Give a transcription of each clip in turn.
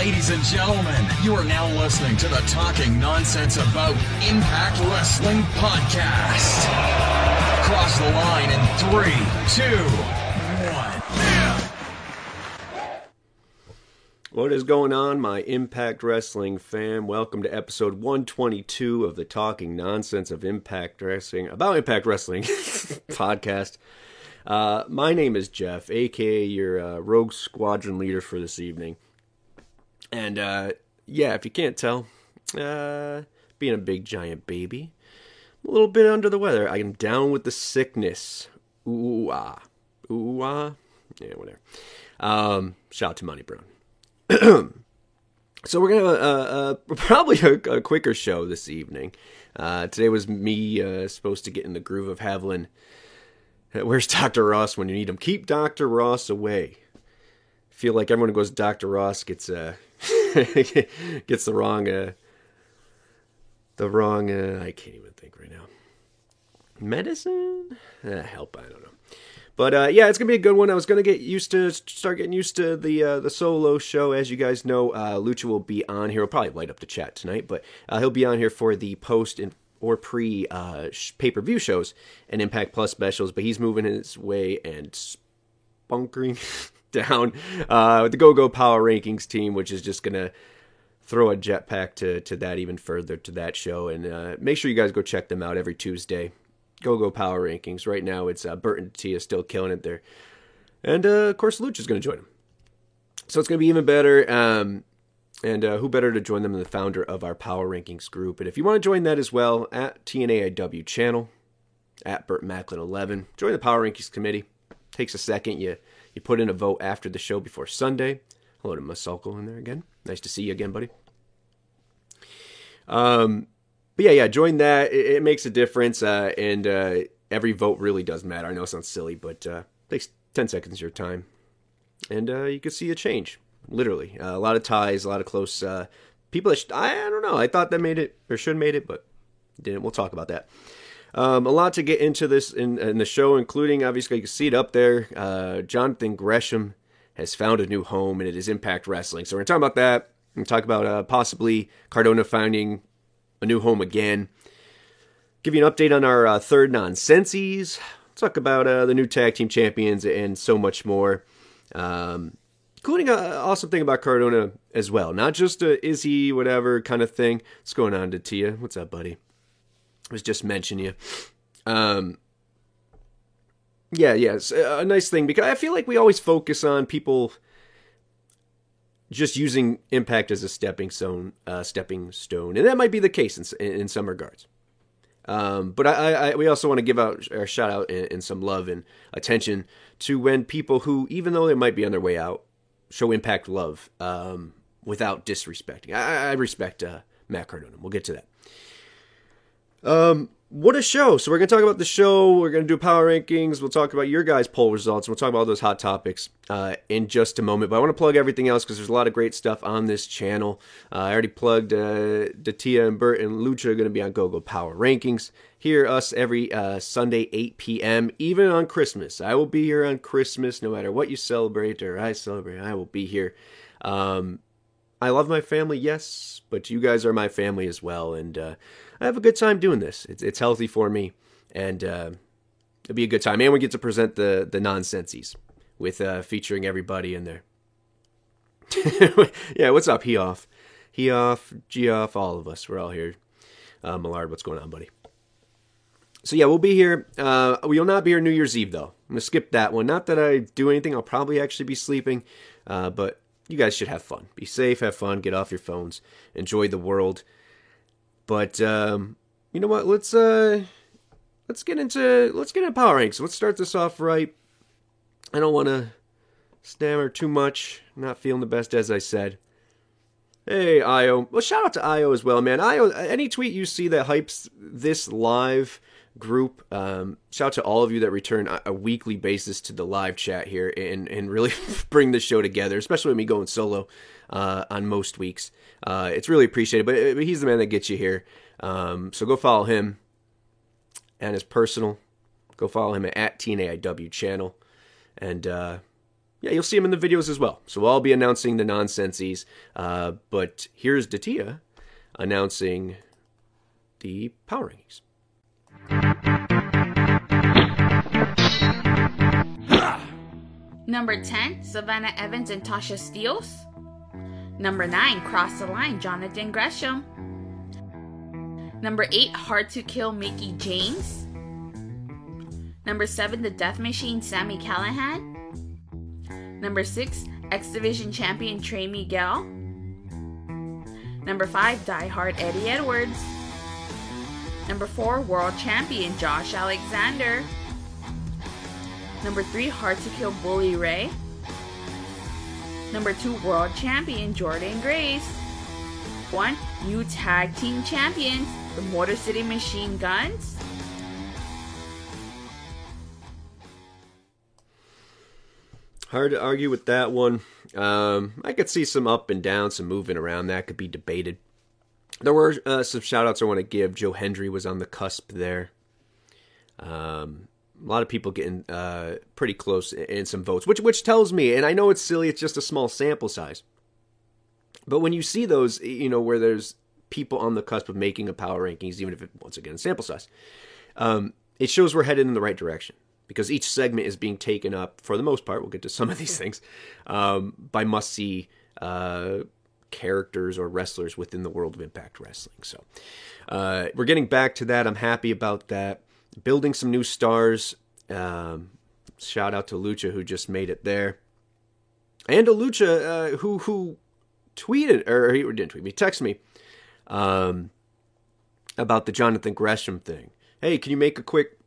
Ladies and gentlemen, you are now listening to the Talking Nonsense About Impact Wrestling podcast. Cross the line in three, two, one. What is going on, my Impact Wrestling fam? Welcome to episode 122 of the Talking Nonsense of Impact Wrestling, about Impact Wrestling podcast. Uh, my name is Jeff, aka your uh, Rogue Squadron leader for this evening. And uh, yeah, if you can't tell, uh, being a big giant baby, I'm a little bit under the weather. I am down with the sickness. Ooh ah, ooh ah, yeah, whatever. Um, shout out to Money Brown. so we're gonna uh, uh, probably a, a, quicker show this evening. Uh, today was me uh, supposed to get in the groove of Havlin. Where's Doctor Ross when you need him? Keep Doctor Ross away. Feel like everyone who goes Doctor Ross gets uh gets the wrong uh the wrong uh I can't even think right now. Medicine? Uh, help, I don't know. But uh, yeah, it's gonna be a good one. I was gonna get used to start getting used to the uh, the solo show. As you guys know, uh, Lucha will be on here. He'll probably light up the chat tonight, but uh, he'll be on here for the post and or pre uh, pay per view shows and Impact Plus specials. But he's moving his way and bunkering down uh, with the Go Go Power Rankings team, which is just gonna throw a jetpack to to that even further to that show. And make sure you guys go check them out every Tuesday. Go Go Power Rankings. Right now, it's uh, Bert and Tia still killing it there, and uh, of course, Lucha's going to join them. So it's going to be even better. Um, and uh, who better to join them than the founder of our Power Rankings group? And if you want to join that as well, at TNAIW channel, at Burt Macklin 11, join the Power Rankings committee. Takes a second. You you put in a vote after the show before Sunday. Hello to Masulko in there again. Nice to see you again, buddy. Um, but yeah, yeah, join that. It, it makes a difference, uh, and uh, every vote really does matter. I know it sounds silly, but uh, takes ten seconds of your time, and uh, you can see a change. Literally, uh, a lot of ties, a lot of close uh, people. That sh- I, I don't know. I thought that made it or should made it, but didn't. We'll talk about that. Um, a lot to get into this in, in, the show, including obviously you can see it up there. Uh, Jonathan Gresham has found a new home, and it is Impact Wrestling. So we're gonna talk about that. and talk about uh, possibly Cardona finding a new home again. Give you an update on our uh, third nonsensies. Talk about uh, the new tag team champions and so much more. Um, including an awesome thing about Cardona as well. Not just a is he whatever kind of thing. What's going on Tia? What's up, buddy? Was just mentioning you. Um, yeah, yes, a nice thing because I feel like we always focus on people just using impact as a stepping stone, uh, stepping stone, and that might be the case in in some regards. Um, but I, I, we also want to give out a shout out and, and, some love and attention to when people who, even though they might be on their way out, show impact love um, without disrespecting. I, I respect uh, Matt Cardona. We'll get to that. Um, what a show! So we're gonna talk about the show. We're gonna do power rankings. We'll talk about your guys' poll results. We'll talk about all those hot topics uh, in just a moment. But I want to plug everything else because there's a lot of great stuff on this channel. Uh, I already plugged uh, Datia and Bert and Lucha are gonna be on GoGo Power Rankings. Hear us every uh, Sunday 8 p.m. Even on Christmas, I will be here on Christmas. No matter what you celebrate or I celebrate, I will be here. Um, I love my family, yes, but you guys are my family as well, and uh, I have a good time doing this. It's it's healthy for me, and uh, it'll be a good time. And we get to present the the nonsensies with uh, featuring everybody in there. yeah, what's up, he off, he off, G off, all of us. We're all here. Uh, Millard, what's going on, buddy? So yeah, we'll be here. Uh, we will not be here New Year's Eve though. I'm gonna skip that one. Not that I do anything. I'll probably actually be sleeping, uh, but you guys should have fun. Be safe, have fun, get off your phones, enjoy the world. But um, you know what? Let's uh, let's get into let's get into power ranks. Let's start this off right. I don't want to stammer too much. Not feeling the best, as I said. Hey, Io. Well, shout out to Io as well, man. Io, any tweet you see that hypes this live group, um, shout out to all of you that return a, weekly basis to the live chat here and, and really bring the show together, especially me going solo uh, on most weeks. Uh, it's really appreciated, but, but, he's the man that gets you here. Um, so go follow him and his personal. Go follow him at TNAIW channel. And uh, yeah, you'll see him in the videos as well. So I'll be announcing the nonsensies. Uh, but here's Datia announcing the power rankings. Number 10, Savannah Evans and Tasha Steeles. Number 9, Cross the Line, Jonathan Gresham. Number 8, Hard to Kill, Mickie James. Number 7, The Death Machine, Sami Callihan. Number 6, X Division Champion, Trey Miguel. Number 5, Die Hard, Eddie Edwards. Number 4, World Champion, Josh Alexander. Number 3, Hard to Kill, Bully Ray. Number 2, World Champion, Jordynne Grace. 1, New Tag Team Champions, the Motor City Machine Guns. Hard to argue with that one. Um, I could see some up and down, some moving around. That could be debated. There were uh, some shout outs I want to give. Joe Hendry was on the cusp there. Um, a lot of people getting uh, pretty close in some votes, which which tells me, and I know it's silly, it's just a small sample size. But when you see those, you know, where there's people on the cusp of making a power rankings, even if it once again sample size, um, it shows we're headed in the right direction because each segment is being taken up for the most part. We'll get to some of these things um, by must see uh, characters or wrestlers within the world of Impact Wrestling. So uh, we're getting back to that. I'm happy about that. Building some new stars. Um, shout out to Lucha who just made it there, and to Lucha uh, who who tweeted or he didn't tweet me, text me um, about the Jonathan Gresham thing. Hey, can you make a quick?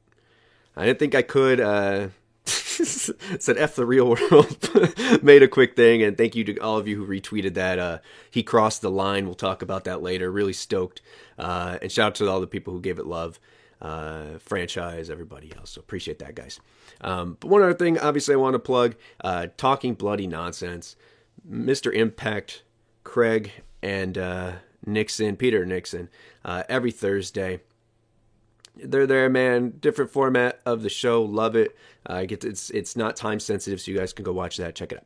I didn't think I could. Uh, said F the real world. Made a quick thing, and thank you to all of you who retweeted that. Uh, he crossed the line. We'll talk about that later. Really stoked. Uh, and shout out to all the people who gave it love. Uh, franchise, everybody else. So appreciate that, guys. Um, but one other thing, obviously, I want to plug uh, Talking Bloody Nonsense. Mr. Impact, Craig, and uh, Nixon, Peter Nixon, uh, every Thursday they're there, man. Different format of the show. Love it. Uh, it's it's not time sensitive, so you guys can go watch that. Check it out.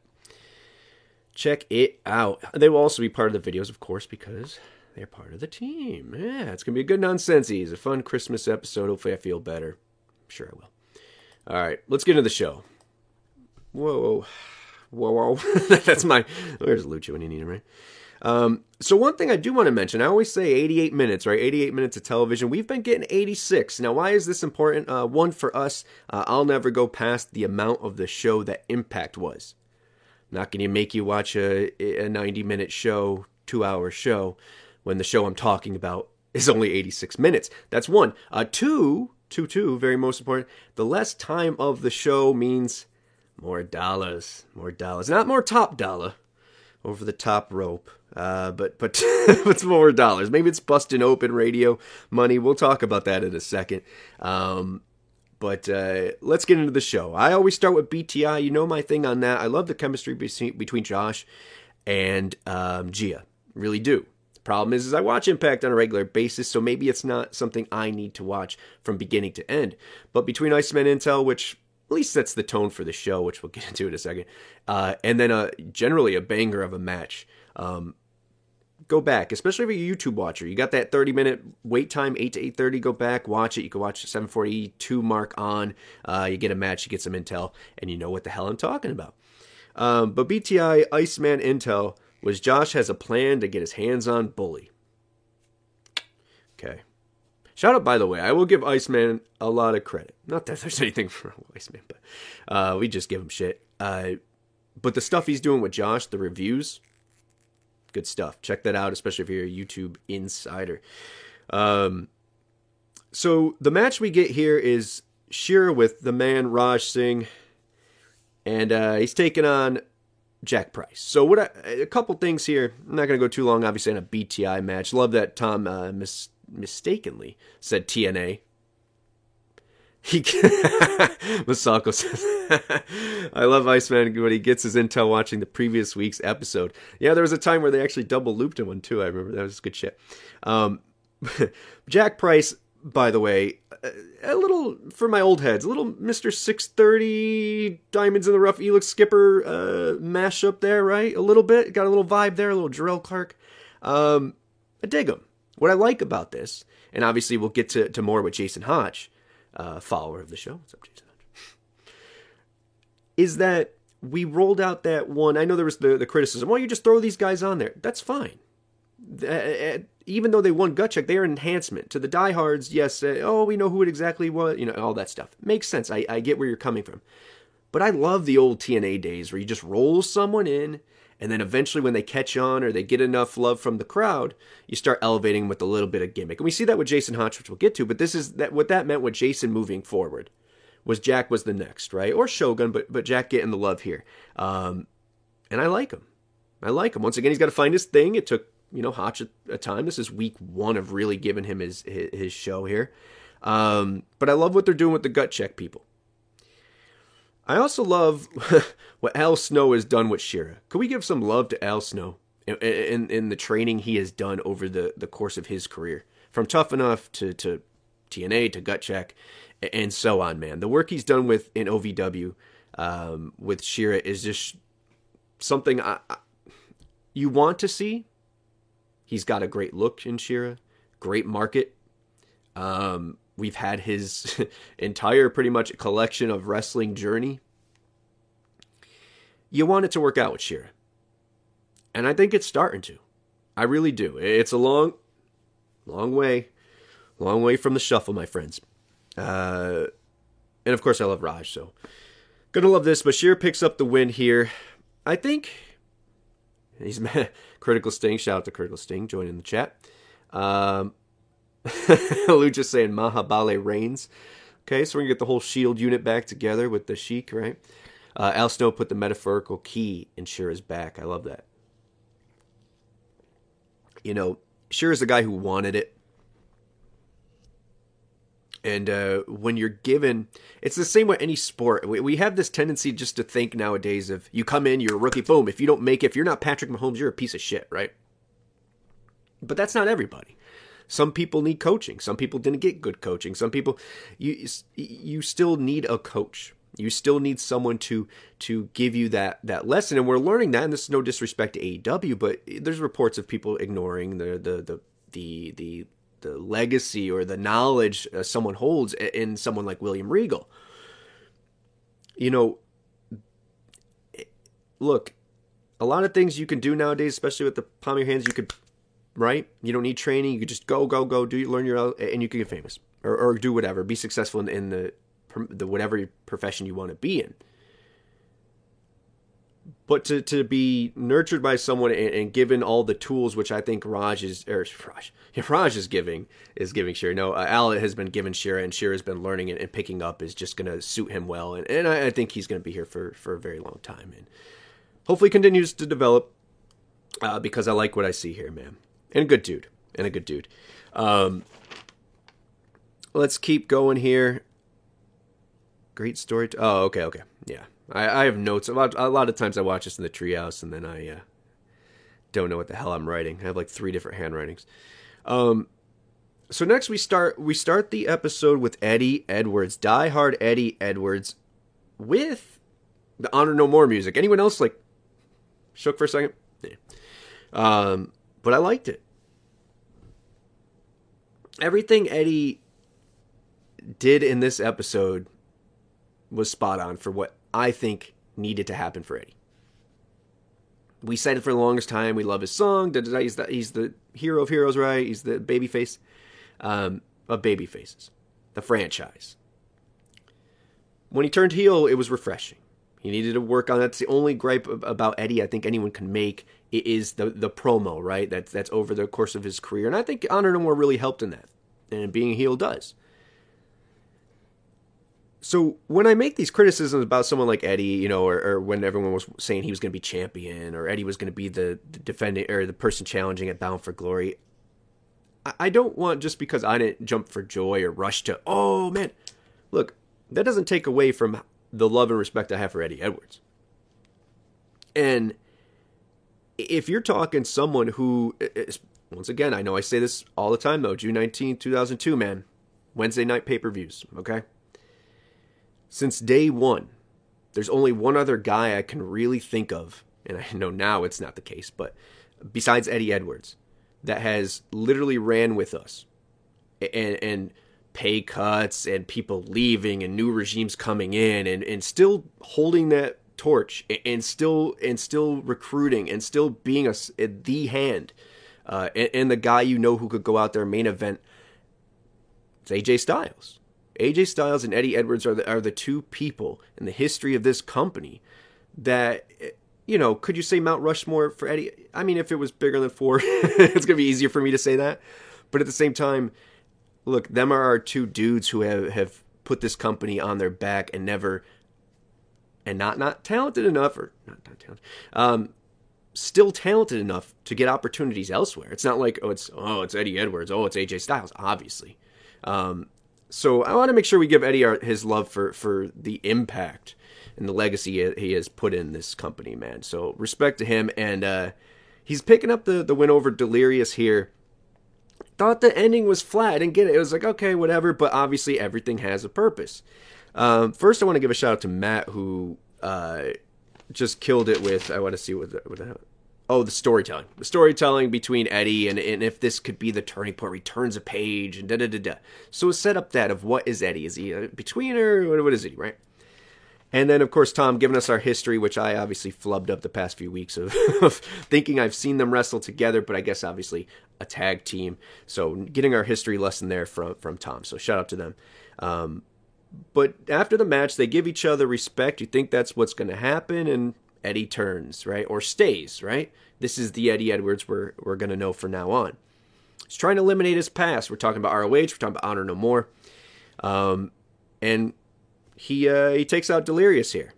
Check it out. They will also be part of the videos, of course, because they're part of the team. Yeah, it's gonna be a good nonsense. a fun Christmas episode. Hopefully, I feel better. I'm sure I will. All right, let's get into the show. Whoa, whoa, whoa! That's my. There's Lucha when you need him, right? Um, so one thing I do want to mention, I always say 88 minutes, right? 88 minutes of television. We've been getting 86. Now, why is this important? Uh, one for us, uh, I'll never go past the amount of the show that Impact was. Not going to make you watch a, a 90 minute show, two hour show, when the show I'm talking about is only 86 minutes. That's one. Uh, two, two, two, very most important. The less time of the show means more dollars, more dollars, not more top dollar over the top rope. Uh, but but it's more dollars. Maybe it's busting open radio money. We'll talk about that in a second. Um, but uh, let's get into the show. I always start with BTI. You know my thing on that. I love the chemistry between Josh and um, Gia. Really do. Problem is, is I watch Impact on a regular basis, so maybe it's not something I need to watch from beginning to end. But between Iceman Intel, which at least sets the tone for the show, which we'll get into in a second, uh, and then a generally a banger of a match. Um, go back, especially if you're a YouTube watcher. You got that 30 minute wait time, 8 to 8.30, go back, watch it. You can watch 742 mark on. Uh, you get a match, you get some intel, and you know what the hell I'm talking about. Um, but BTI Iceman Intel was Josh has a plan to get his hands on Bully. Okay. Shout out, by the way, I will give Iceman a lot of credit. Not that there's anything for Iceman, but uh, we just give him shit. Uh, but the stuff he's doing with Josh, the reviews, good stuff. Check that out, especially if you're a YouTube insider. Um, so the match we get here is Shera with the man Raj Singh, and uh, he's taking on Jack Price. So what? I, a couple things here. I'm not going to go too long. Obviously, in a BTI match. Love that Tom uh, mis- mistakenly said TNA he Masako says, "I love Iceman when he gets his intel watching the previous week's episode." Yeah, there was a time where they actually double looped him one too. I remember that was good shit. Um, Jack Price, by the way, a, little for my old heads, a little Six Thirty Diamonds in the Rough, Elix Skipper uh, mashup there, right? A little bit, got a little vibe there, a little Jerrelle Clark. Um, I dig them. What I like about this, and obviously we'll get to, to more with Jason Hotch, uh, follower of the show. What's up, Jason Hotch? Is that we rolled out that one. I know there was the, the criticism. Well, you just throw these guys on there. That's fine. Uh, even though they won gut check, they are an enhancement to the diehards. Yes, uh, oh, we know who it exactly was. You know, all that stuff makes sense. I, I get where you're coming from, but I love the old TNA days where you just roll someone in, and then eventually when they catch on or they get enough love from the crowd, you start elevating them with a little bit of gimmick. And we see that with Jason Hotch, which we'll get to. But this is that what that meant with Jason moving forward was Jack was the next, right? Or Shogun, but but Jack getting the love here. Um, and I like him. I like him. Once again, he's got to find his thing. It took you know Hotch a, a, time. This is week one of really giving him his his, his show here. Um, but I love what they're doing with the gut check people. I also love what Al Snow has done with Shera. Could we give some love to Al Snow in, in, in the training he has done over the, the course of his career, from Tough Enough to to TNA to Gut Check, and so on, man. The work he's done with in OVW um, with Shera is just something I, I, you want to see. He's got a great look in Shera, great market. Um, we've had his entire pretty much collection of wrestling journey. You want it to work out with Shera. And I think it's starting to. I really do. It's a long, long way, long way from the shuffle, my friends. Uh, and of course, I love Raj, so gonna love this. Bashir picks up the win here. I think he's critical sting. Shout out to critical sting joining the chat. Um, Lucha saying Mahabali reigns. Okay, so we're gonna get the whole Shield unit back together with the Sheik, right? Uh, Al Snow put the metaphorical key in Shera's back. I love that. You know, Shera's the guy who wanted it. And uh, when you're given, it's the same with any sport. We, we have this tendency just to think nowadays of you come in, you're a rookie, boom. If you don't make it, if you're not Patrick Mahomes, you're a piece of shit, right? But that's not everybody. Some people need coaching. Some people didn't get good coaching. Some people, you you still need a coach. You still need someone to to give you that that lesson, and we're learning that. And this is no disrespect to AEW, but there's reports of people ignoring the the the the the, the legacy or the knowledge uh, someone holds in someone like William Regal. You know, look, a lot of things you can do nowadays, especially with the palm of your hands, you could right? You don't need training. You could just go, go, go, do learn your and you can get famous or, or do whatever. Be successful in, in the the whatever profession you want to be in. But to, to be nurtured by someone and, and, given all the tools, which I think Raj is or Raj, Raj is giving is giving Shera. No, uh, Al has been given Shera, and Shera has been learning and, and picking up is just going to suit him well, and, and I, I think he's going to be here for for a very long time, and hopefully continues to develop uh, because I like what I see here, man and a good dude, and a good dude. Um, let's keep going here. Great story. T- oh, okay, okay, yeah. I, I have notes. A lot, a lot of times I watch this in the treehouse, and then I uh, don't know what the hell I'm writing. I have like three different handwritings. Um, so next we start we start the episode with Eddie Edwards, Die Hard Eddie Edwards, with the Honor No More music. Anyone else like shook for a second? Yeah. Um, but I liked it. Everything Eddie did in this episode was spot on for what I think needed to happen for Eddie. We said it for the longest time. We love his song. He's the, he's the hero of heroes, right? He's the baby face um, of baby faces, the franchise. When he turned heel, it was refreshing. He needed to work on. That's the only gripe about Eddie I think anyone can make is the the promo, right? That's that's over the course of his career, and I think Honor No More really helped in that, and being a heel does. So when I make these criticisms about someone like Eddie, you know, or, or when everyone was saying he was going to be champion, or Eddie was going to be the, the defending or the person challenging at Bound for Glory, I, I don't want just because I didn't jump for joy or rush to, oh man, look, that doesn't take away from the love and respect I have for Eddie Edwards. And if you're talking someone who is, once again, I know I say this all the time though, June 19, 2002, man, Wednesday night pay per views, okay? Since day one, there's only one other guy I can really think of, and I know now it's not the case, but besides Eddie Edwards, that has literally ran with us and, and pay cuts and people leaving and new regimes coming in and, and still holding that torch and still and still recruiting and still being a, the hand uh, and, and, the guy you know who could go out there main event it's AJ Styles. AJ Styles and Eddie Edwards are the, are the two people in the history of this company that you know could you say Mount Rushmore for Eddie? I mean if it was bigger than 4 it's to be easier for me to say that. But at the same time look them are our two dudes who have have put this company on their back and never and not not talented enough or not, not talented um still talented enough to get opportunities elsewhere. It's not like oh it's oh it's eddie edwards oh it's aj styles obviously. Um so i want to make sure we give eddie our, his love for for the impact and the legacy he has put in this company man. So respect to him and uh he's picking up the the win over delirious here. Thought the ending was flat. I didn't get it. It was like okay whatever but obviously everything has a purpose. Um, first, I want to give a shout out to Matt who uh, just killed it with. I want to see what the, what the, oh the storytelling, the storytelling between Eddie and and if this could be the turning point, returns a page and da da da da. So set up that of what is Eddie? Is he a betweener? What, what is he? Right. And then, of course, Tom giving us our history, which I obviously flubbed up the past few weeks of, of, thinking I've seen them wrestle together, but I guess obviously a tag team. So getting our history lesson there from from Tom. So shout out to them. Um, but after the match, they give each other respect. You think that's what's going to happen, and Eddie turns, right? Or stays, right? This is the Eddie Edwards we're, we're going to know from now on. He's trying to eliminate his past. We're talking about ROH, we're talking about Honor No More. Um, and he uh, he takes out Delirious here.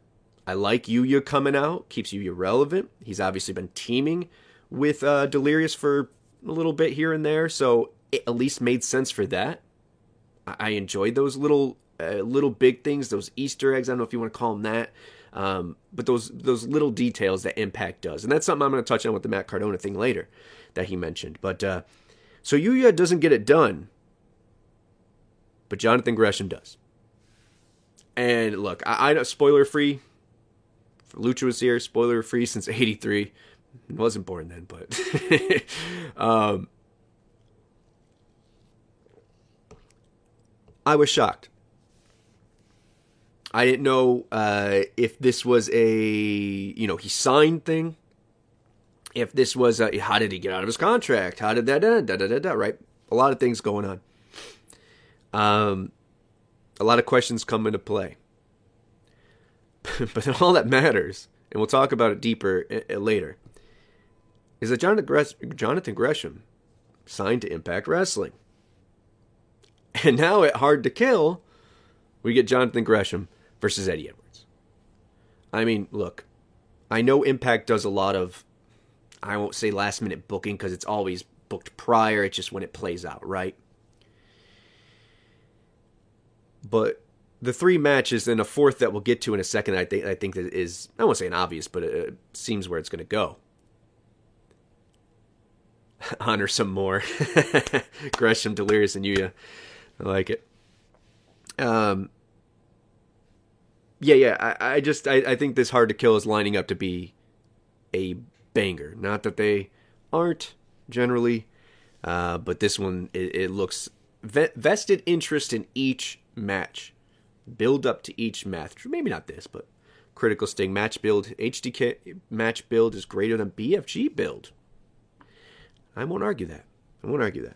I like Yuya coming out, keeps Yuya relevant. He's obviously been teaming with uh, Delirious for a little bit here and there, so it at least made sense for that. I enjoyed those little uh, little big things, those Easter eggs. I don't know if you want to call them that, um, but those those little details that Impact does, and that's something I'm going to touch on with the Matt Cardona thing later that he mentioned. But uh, so Yuya doesn't get it done, but Jonathan Gresham does. And look, I, I spoiler free. Lucha was here, spoiler free since '83. Wasn't born then, but um, I was shocked. I didn't know uh, if this was a you know he signed thing. If this was a, how did he get out of his contract? How did that end? Da da da da. Right, a lot of things going on. Um, a lot of questions come into play. but all that matters, and we'll talk about it deeper later, is that Jonathan Jonathan Gresham signed to Impact Wrestling. And now at Hard to Kill, we get Jonathan Gresham versus Eddie Edwards. I mean, look, I know Impact does a lot of, I won't say last minute booking because it's always booked prior, it's just when it plays out, right? But the three matches and a fourth that we'll get to in a second, I think I think that is I won't say an obvious, but it seems where it's going to go. Honor some more, Gresham, Delirious, and Yuya. I like it. Um, yeah, yeah. I, I just I, I think this hard to kill is lining up to be a banger. Not that they aren't generally, uh, but this one it, it looks vested interest in each match, build up to each match. Maybe not this, but critical sting match build HDK match build is greater than BFG build. I won't argue that. I won't argue that.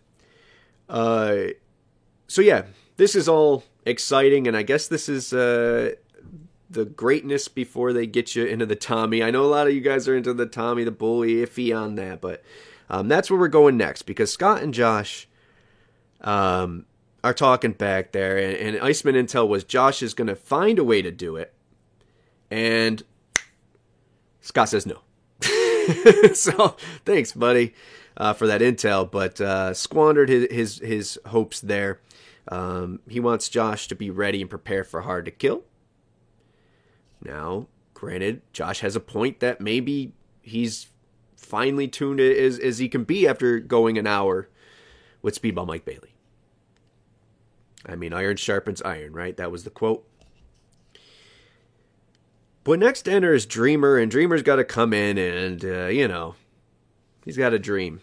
Uh, so yeah, this is all exciting, and I guess this is uh, the greatness before they get you into the Tommy. I know a lot of you guys are into the Tommy, the bully, iffy on that, but um, that's where we're going next because Scott and Josh um, are talking back there, and, and Iceman Intel was Josh is going to find a way to do it, and Scott says no. so thanks, buddy, uh, for that intel, but uh, squandered his, his his hopes there. Um, he wants Josh to be ready and prepare for hard to kill. Now, granted, Josh has a point that maybe he's finely tuned as, as he can be after going an hour with Speedball Mike Bailey. I mean, iron sharpens iron, right? That was the quote. But next enters Dreamer, and Dreamer's got to come in and, uh, you know, he's got a dream.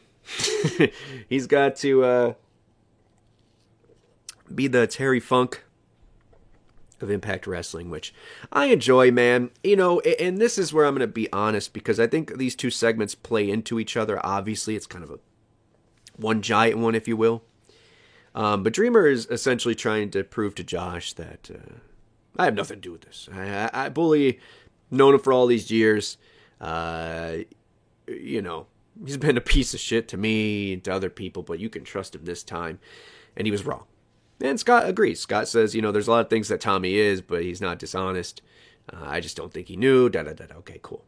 he's got to uh, be the Terry Funk of Impact Wrestling, which I enjoy, man. You know, and this is where I'm going to be honest because I think these two segments play into each other. Obviously, it's kind of a one giant one, if you will. Um, but Dreamer is essentially trying to prove to Josh that uh, I have nothing to do with this. I, I, I bully, known him for all these years. Uh, you know, he's been a piece of shit to me and to other people, but you can trust him this time. And he was wrong. And Scott agrees. Scott says, you know, there's a lot of things that Tommy is, but he's not dishonest. Uh, I just don't think he knew. Da da da. Okay, cool.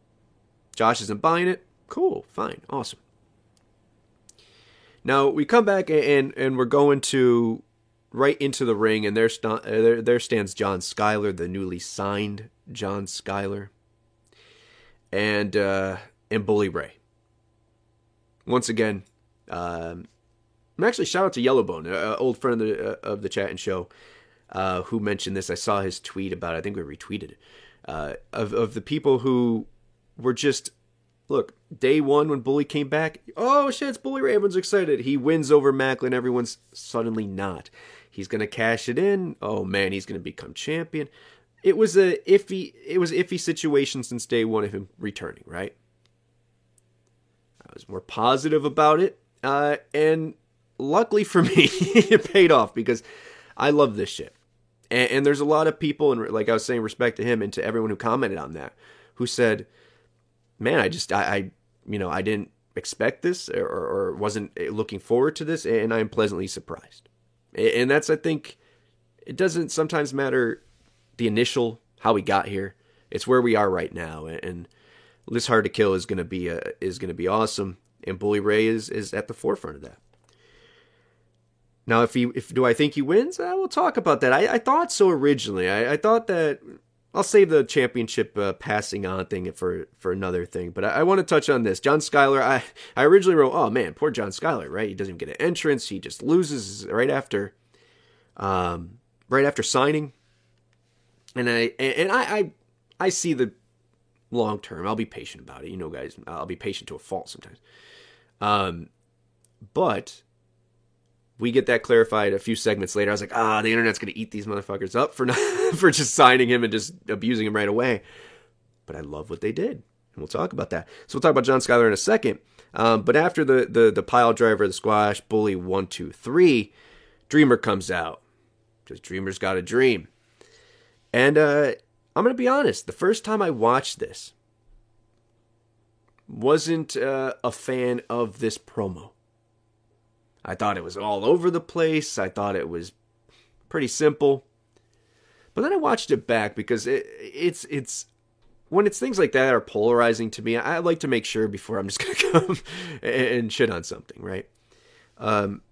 Josh isn't buying it. Cool, fine, awesome. Now we come back and and we're going to right into the ring, and there, st- uh, there, there stands John Skyler, the newly signed John Skyler, and uh, and Bully Ray. Once again, um, Actually shout out to Yellowbone, an old friend of the uh, of the chat and show, uh, who mentioned this. I saw his tweet about. it. I think we retweeted. Uh, of of the people who were just look day one when Bully came back. Oh shit, it's Bully Ray. Everyone's excited. He wins over Maclin. Everyone's suddenly not. He's gonna cash it in. Oh man, he's gonna become champion. It was a iffy. It was iffy situation since day one of him returning. Right. I was more positive about it, uh, and luckily for me, it paid off because I love this shit. And, and, there's a lot of people, and like I was saying, respect to him and to everyone who commented on that, who said, "Man, I just, I, I you know, I didn't expect this or, or wasn't eh, looking forward to this, and I'm pleasantly surprised." And that's, I think, it doesn't sometimes matter the initial how we got here. It's where we are right now, and this hard to kill is gonna be a, is gonna be awesome, and Bully Ray is is at the forefront of that. Now, if he, if do I think he wins? Uh, we'll talk about that. I, I thought so originally. I, I, thought that I'll save the championship uh, passing on thing for for another thing. But I, I, want to touch on this. John Skyler. I I originally wrote, oh man, poor John Skyler, Right? He doesn't even get an entrance. He just loses right after, um, right after signing. And I and I I, I see the long term. I'll be patient about it. You know, guys, I'll be patient to a fault sometimes. Um, but we get that clarified a few segments later. I was like, ah, the internet's gonna eat these motherfuckers up for not, for just signing him and just abusing him right away. But I love what they did, and we'll talk about that. So we'll talk about John Skyler in a second. Um, but after the, the the pile driver, the squash, bully one, two, three, Dreamer comes out because Dreamer's got a dream. And uh, I'm gonna be honest, the first time I watched this, wasn't uh, a fan of this promo. I thought it was all over the place. I thought it was pretty simple. But then I watched it back because it, it's it's when it's things like that are polarizing to me. I like to make sure before I'm just gonna come and shit on something, right? Um,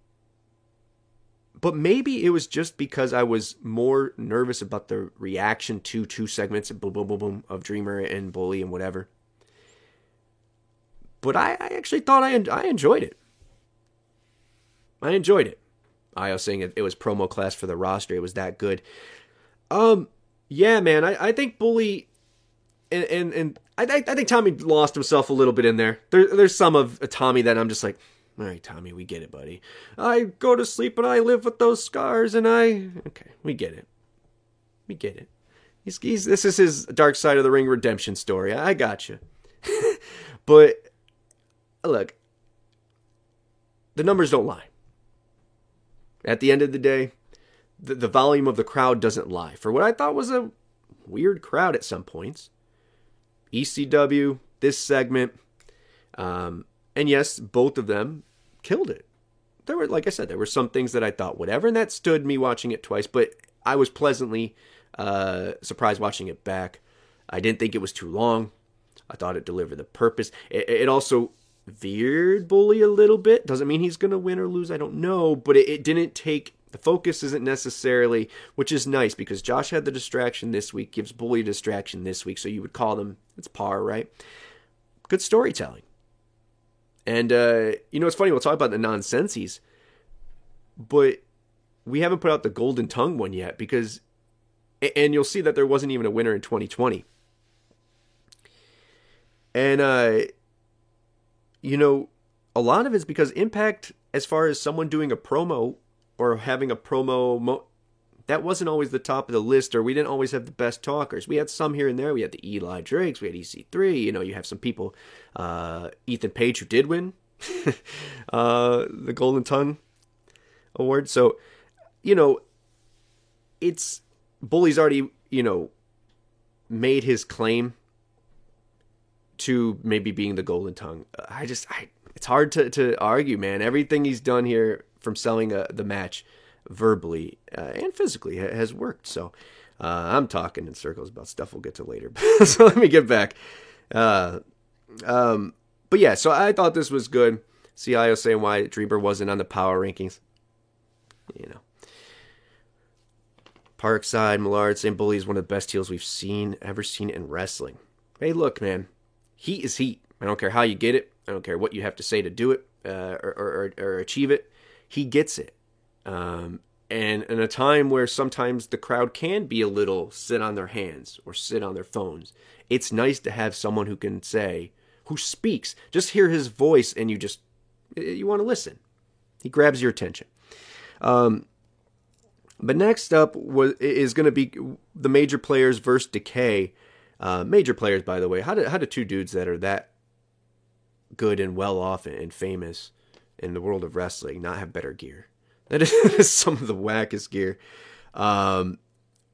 but maybe it was just because I was more nervous about the reaction to two segments of boom, boom, boom, boom of Dreamer and Bully and whatever. But I, I actually thought I I enjoyed it. I enjoyed it. I was saying it, it was promo class for the roster. It was that good. Um, yeah, man. I, I think Bully and and, and I, I think Tommy lost himself a little bit in there. There there's some of Tommy that I'm just like, all right, Tommy, we get it, buddy. I go to sleep and I live with those scars, and I okay, we get it, we get it. He's, he's this is his dark side of the ring redemption story. I got you, but look, the numbers don't lie. At the end of the day, the, the volume of the crowd doesn't lie. For what I thought was a weird crowd at some points, ECW, this segment, um, and yes, both of them killed it. There were, like I said, there were some things that I thought whatever, and that stood me watching it twice. But I was pleasantly uh, surprised watching it back. I didn't think it was too long. I thought it delivered the purpose. It, it also veered Bully a little bit. Doesn't mean he's going to win or lose. I don't know. But it, it, didn't take. The focus isn't necessarily, which is nice because Josh had the distraction this week, gives Bully a distraction this week. So you would call them, it's par, right? Good storytelling. And, uh, you know, it's funny. We'll talk about the nonsensies. But we haven't put out the golden tongue one yet because, and you'll see that there wasn't even a winner in 2020. And, uh, you know, a lot of it's because Impact, as far as someone doing a promo or having a promo, mo- that wasn't always the top of the list, or we didn't always have the best talkers. We had some here and there. We had the Eli Drakes, we had EC3. You know, you have some people, uh, Ethan Page, who did win uh, the Golden Tongue Award. So, you know, it's Bully's already, you know, made his claim to maybe being the Golden Tongue. I just, I, it's hard to, to argue, man. Everything he's done here from selling a, uh, the match verbally uh, and physically has worked. So uh, I'm talking in circles about stuff we'll get to later. so let me get back. Uh, um, but yeah, so I thought this was good. CIO saying why Dreamer wasn't on the power rankings. You know. Parkside, Millard, St. Bully is one of the best heels we've seen, ever seen in wrestling. Hey, look, man. Heat is heat. I don't care how you get it. I don't care what you have to say to do it uh, or, or, or, achieve it. He gets it. Um, and in a time where sometimes the crowd can be a little sit on their hands or sit on their phones, it's nice to have someone who can say, who speaks. Just hear his voice and you just, you want to listen. He grabs your attention. Um, but next up was is going to be the major players versus Decay. Uh, major players, by the way. How do how do two dudes that are that good and well off and famous in the world of wrestling not have better gear? That is some of the wackest gear. Um,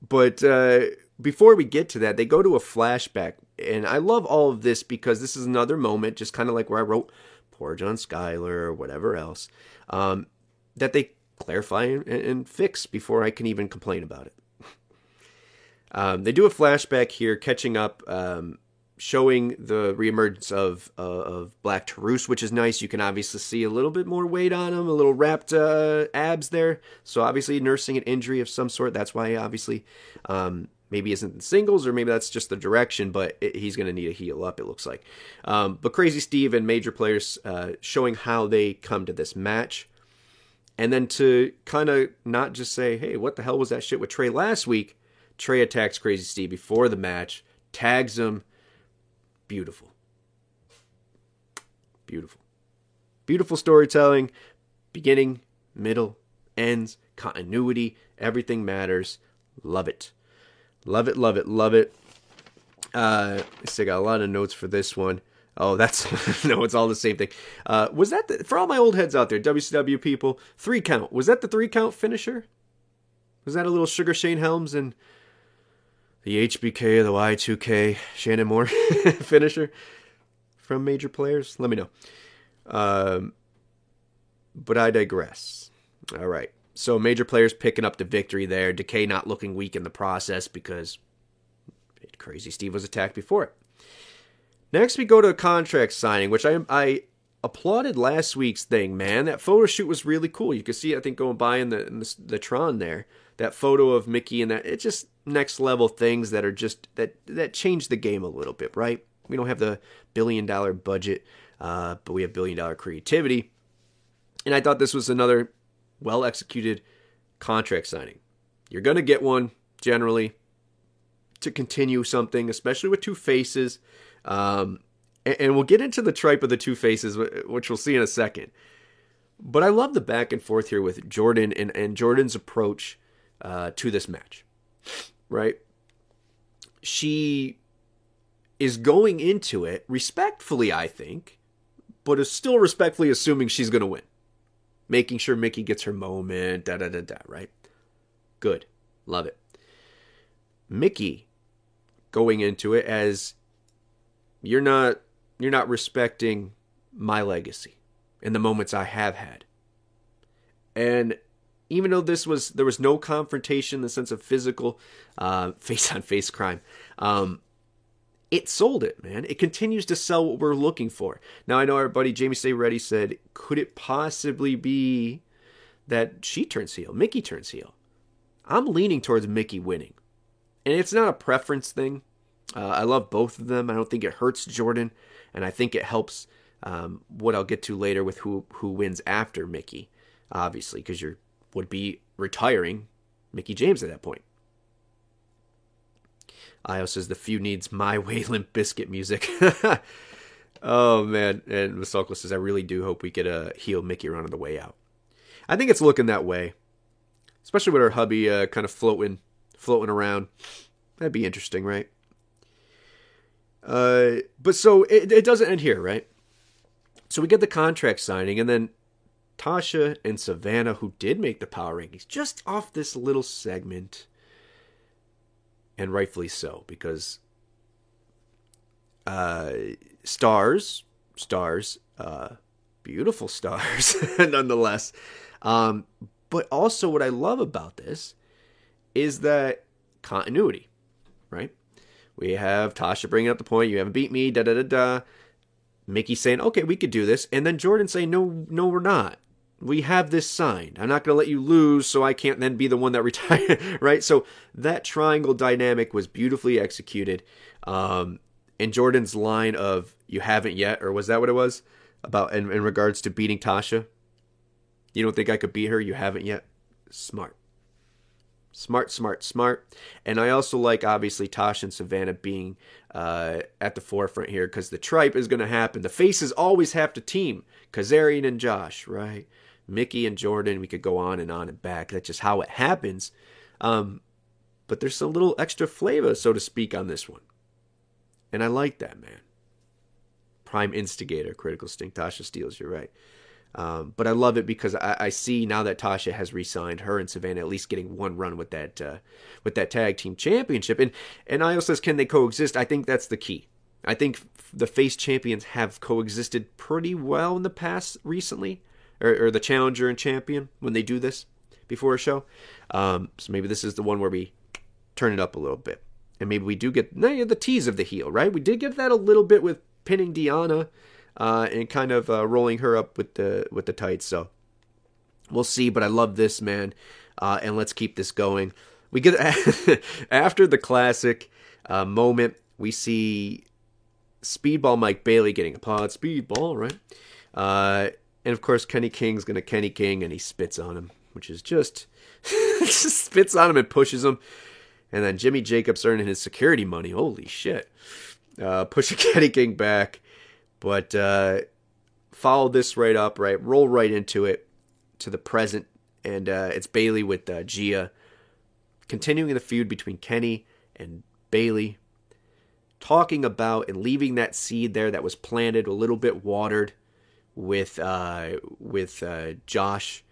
but uh, before we get to that, they go to a flashback, and I love all of this because this is another moment, just kind of like where I wrote "Poor John Skyler" or whatever else, um, that they clarify and, and, fix before I can even complain about it. Um, they do a flashback here, catching up. Um, showing the reemergence of uh, of Black Taurus, which is nice. You can obviously see a little bit more weight on him, a little wrapped uh, abs there. So obviously nursing an injury of some sort. That's why obviously um, maybe isn't in singles, or maybe that's just the direction. But it, he's going to need a heal up. It looks like. Um, but Crazy Steve and major players uh, showing how they come to this match. And then to kind of not just say, hey, what the hell was that shit with Trey last week? Trey attacks Crazy Steve before the match, tags him, beautiful. Beautiful. Beautiful storytelling, beginning, middle, ends, continuity, everything matters. Love it. Love it, love it, love it. Uh, I still got a lot of notes for this one. Oh, that's no, it's all the same thing. Uh, was that the, for all my old heads out there, WCW people? Three count. Was that the three count finisher? Was that a little Sugar Shane Helms and the HBK, the Y2K, Shannon Moore finisher from major players? Let me know. Um, but I digress. All right. So major players picking up the victory there. Decay not looking weak in the process because crazy Steve was attacked before it. Next, we go to a contract signing, which I I applauded last week's thing. Man, that photo shoot was really cool. You could see, I think, going by in the in the, the Tron there, that photo of Mickie and that. It's just next level things that are just that that change the game a little bit, right? We don't have the billion dollar budget, uh, but we have billion dollar creativity. And I thought this was another well executed contract signing. You're gonna get one generally to continue something, especially with two faces. Um, and, and we'll get into the tripe of the two faces, which we'll see in a second. But I love the back and forth here with Jordynne and, and Jordynne's approach uh, to this match right? She is going into it respectfully, I think, but is still respectfully assuming she's going to win. Making sure Mickie gets her moment, da da da da, right? Good. Love it. Mickie going into it as you're not you're not respecting my legacy and the moments I have had. And even though this was there was no confrontation in the sense of physical uh, face on face crime um, it sold it man. It continues to sell what we're looking for. Now i know our buddy jamie say ready said could it possibly be that she turns heel mickie turns heel? I'm leaning towards mickie winning. And it's not a preference thing. Uh, i love both of them. I don't think it hurts jordynne. And i think it helps um, what i'll get to later with who who wins after mickie obviously because you're would be retiring Mickie James at that point. Io says the few needs my way Limp Bizkit music. oh man, and Masako says I really do hope we get a heel Mickie around on the way out. I think it's looking that way, especially with her hubby uh, kind of floating, floating around. That'd be interesting, right? Uh, but so it, it doesn't end here, right? So we get the contract signing, and then Tasha and Savannah, who did make the power rankings, just off this little segment, and rightfully so, because uh, stars, stars, uh, beautiful stars, nonetheless. Um, but also, what I love about this is that continuity, right? We have Tasha bringing up the point, you haven't beat me, da da da da. Mickie saying, okay, we could do this. And then Jordynne saying, no, no, we're not. We have this signed. I'm not going to let you lose, so I can't then be the one that retires, right? So that triangle dynamic was beautifully executed. Um, and Jordynne's line of, you haven't yet, or was that what it was? About in, in regards to beating Tasha? You don't think I could beat her? You haven't yet? Smart. Smart, smart, smart. And I also like, obviously, Tasha and Savannah being uh, at the forefront here because the tripe is going to happen. The faces always have to team. Kazarian and Josh, right? Mickie and Jordynne. We could go on and on and back. That's just how it happens. Um, but there's a little extra flavor, so to speak, on this one. And I like that, man. Prime instigator, critical stink. Tasha Steelz, you're right. Um, but I love it because I, I, see now that Tasha has re-signed her and Savannah at least getting one run with that uh, with that tag team championship. And and Io says, can they coexist? I think that's the key. I think the face champions have coexisted pretty well in the past recently, or, or the challenger and champion when they do this before a show. Um, so maybe this is the one where we turn it up a little bit, and maybe we do get no, the tease of the heel, right? We did get that a little bit with pinning Deonna uh, and kind of uh, rolling her up with the with the tights. So we'll see. But I love this man, uh, and let's keep this going. We get after the classic uh, moment, we see Speedball Mike Bailey getting a pod Speedball, right? And of course, Kenny King's gonna Kenny King, and he spits on him, which is just just spits on him and pushes him. And then Jimmy Jacobs earning his security money. Holy shit. Uh, pushing Kenny King back. But uh, follow this right up, right? Roll right into it to the present. And uh, it's Bailey with uh, Gia continuing the feud between Kenny and Bailey, talking about and leaving that seed there that was planted, a little bit watered with uh, with uh, Josh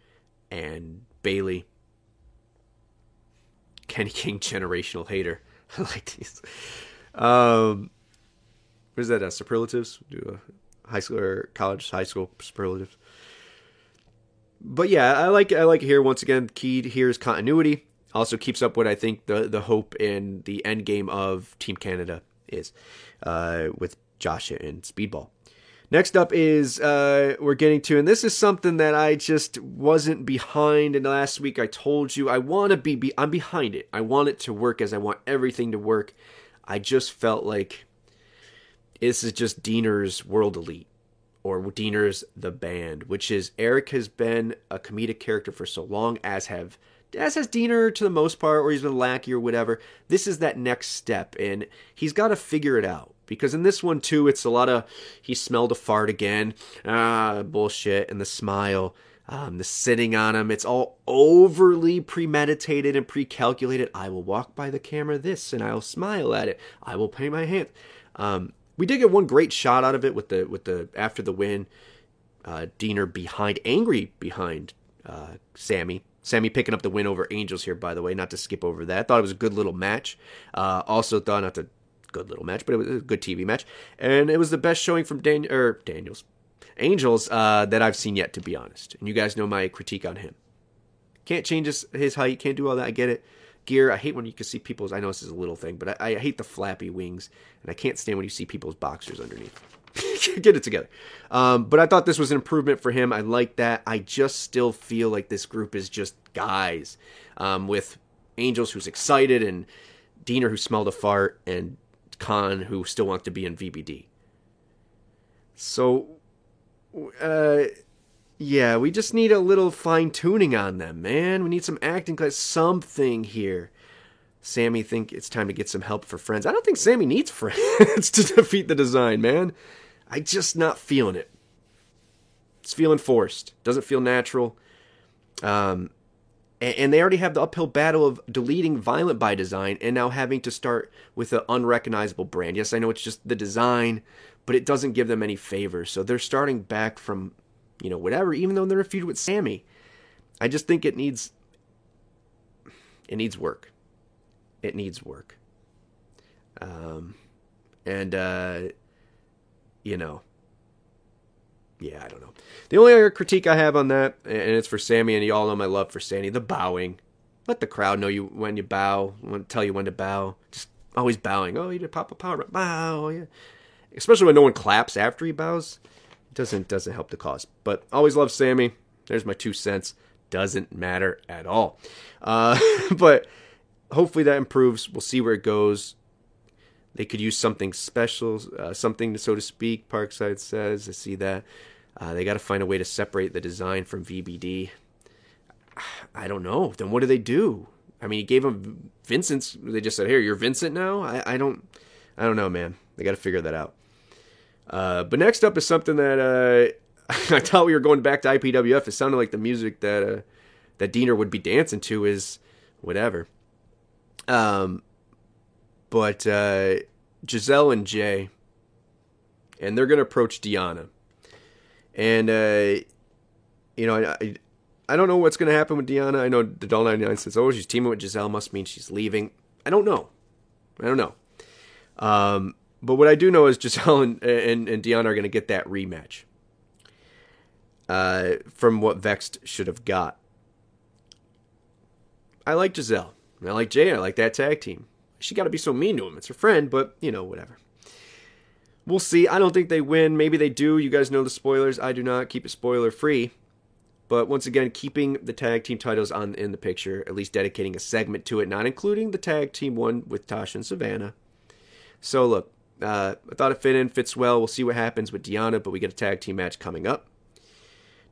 and Bailey. Kenny King generational hater. I like these. Um, what is that? Uh, superlatives? Do a high school or college, high school superlatives. But yeah, I like I like here once again. Key here is continuity. Also keeps up what I think the the hope and the end game of Team Canada is uh, with Josh and Speedball. Next up is uh, we're getting to, and this is something that I just wasn't behind. And last week I told you I want to be, be, I'm behind it. I want it to work as I want everything to work. I just felt like this is just Deaner's World Elite or Deaner's The Band, which is Eric has been a comedic character for so long, as have as has Deaner to the most part, or he's been lackey or whatever. This is that next step, and he's got to figure it out. Because in this one too, it's a lot of he smelled a fart again, ah bullshit, and the smile, um, the sitting on him. It's all overly premeditated and pre-calculated. I will walk by the camera this, and I'll smile at it. I will pay my hand. Um, we did get one great shot out of it with the with the after the win, uh, Deaner behind, angry behind uh, Sami. Sami picking up the win over Angels here, by the way. Not to skip over that. Thought it was a good little match. Uh, also thought not a good little match, but it was a good TV match, and it was the best showing from Dan or Daniels, Angels uh, that I've seen yet, to be honest. And you guys know my critique on him. Can't change his, his height. Can't do all that. I get it gear. I hate when you can see people's. I know this is a little thing, but I, I hate the flappy wings, and I can't stand when you see people's boxers underneath. Get it together. Um, but I thought this was an improvement for him. I like that. I just still feel like this group is just guys um, with Angels who's excited and Deaner who smelled a fart and Kon who still wants to be in VBD. So, uh, yeah, we just need a little fine tuning on them, man. We need some acting class, something here. Sami think it's time to get some help for friends. I don't think Sami needs friends to defeat the design, man. I just not feeling it. It's feeling forced. Doesn't feel natural. Um, and they already have the uphill battle of deleting Violent by Design and now having to start with an unrecognizable brand. Yes, I know it's just the design, but it doesn't give them any favors. So they're starting back from, you know, whatever, even though they're a feud with Sami. I just think it needs it needs work. It needs work. Um and uh you know, yeah, I don't know. The only other critique I have on that, and it's for Sami, and you all know my love for Sami, the bowing. Let the crowd know you when you bow, when tell you when to bow. Just always bowing. Oh, you did pop a power bow, yeah. Especially when no one claps after he bows, it doesn't doesn't help the cause. But always love Sami. There's my two cents. Doesn't matter at all. Uh, but hopefully that improves. We'll see where it goes. They could use something special, uh, something so to speak. Parkside says. I see that. Uh, they got to find a way to separate the design from VBD. I don't know. Then what do they do? I mean, he gave him Vincent's. They just said, "Here, you're Vincent now." I, I don't, I don't know, man. They got to figure that out. Uh, but next up is something that uh, I thought we were going back to IPWF. It sounded like the music that uh, that Deaner would be dancing to is whatever. Um, but uh, Gisele and Jai, and they're gonna approach Deonna, and uh, you know, I, I don't know what's gonna happen with Deonna. I know the Doll ninety nine says, "Oh, she's teaming with Gisele, must mean she's leaving." I don't know. I don't know. Um, but what I do know is Gisele and and, and Deonna are gonna get that rematch. Uh, from what Vexed should have got. I like Gisele. I like Jai. I like that tag team she got to be so mean to him. It's her friend, but you know, whatever. We'll see. I don't think they win. Maybe they do. You guys know the spoilers. I do not. Keep it spoiler free. But once again, keeping the tag team titles on in the picture, at least dedicating a segment to it, not including the tag team one with Tasha and Savannah. So look, uh, I thought it fit in, fits well. We'll see what happens with Deonna, but we get a tag team match coming up.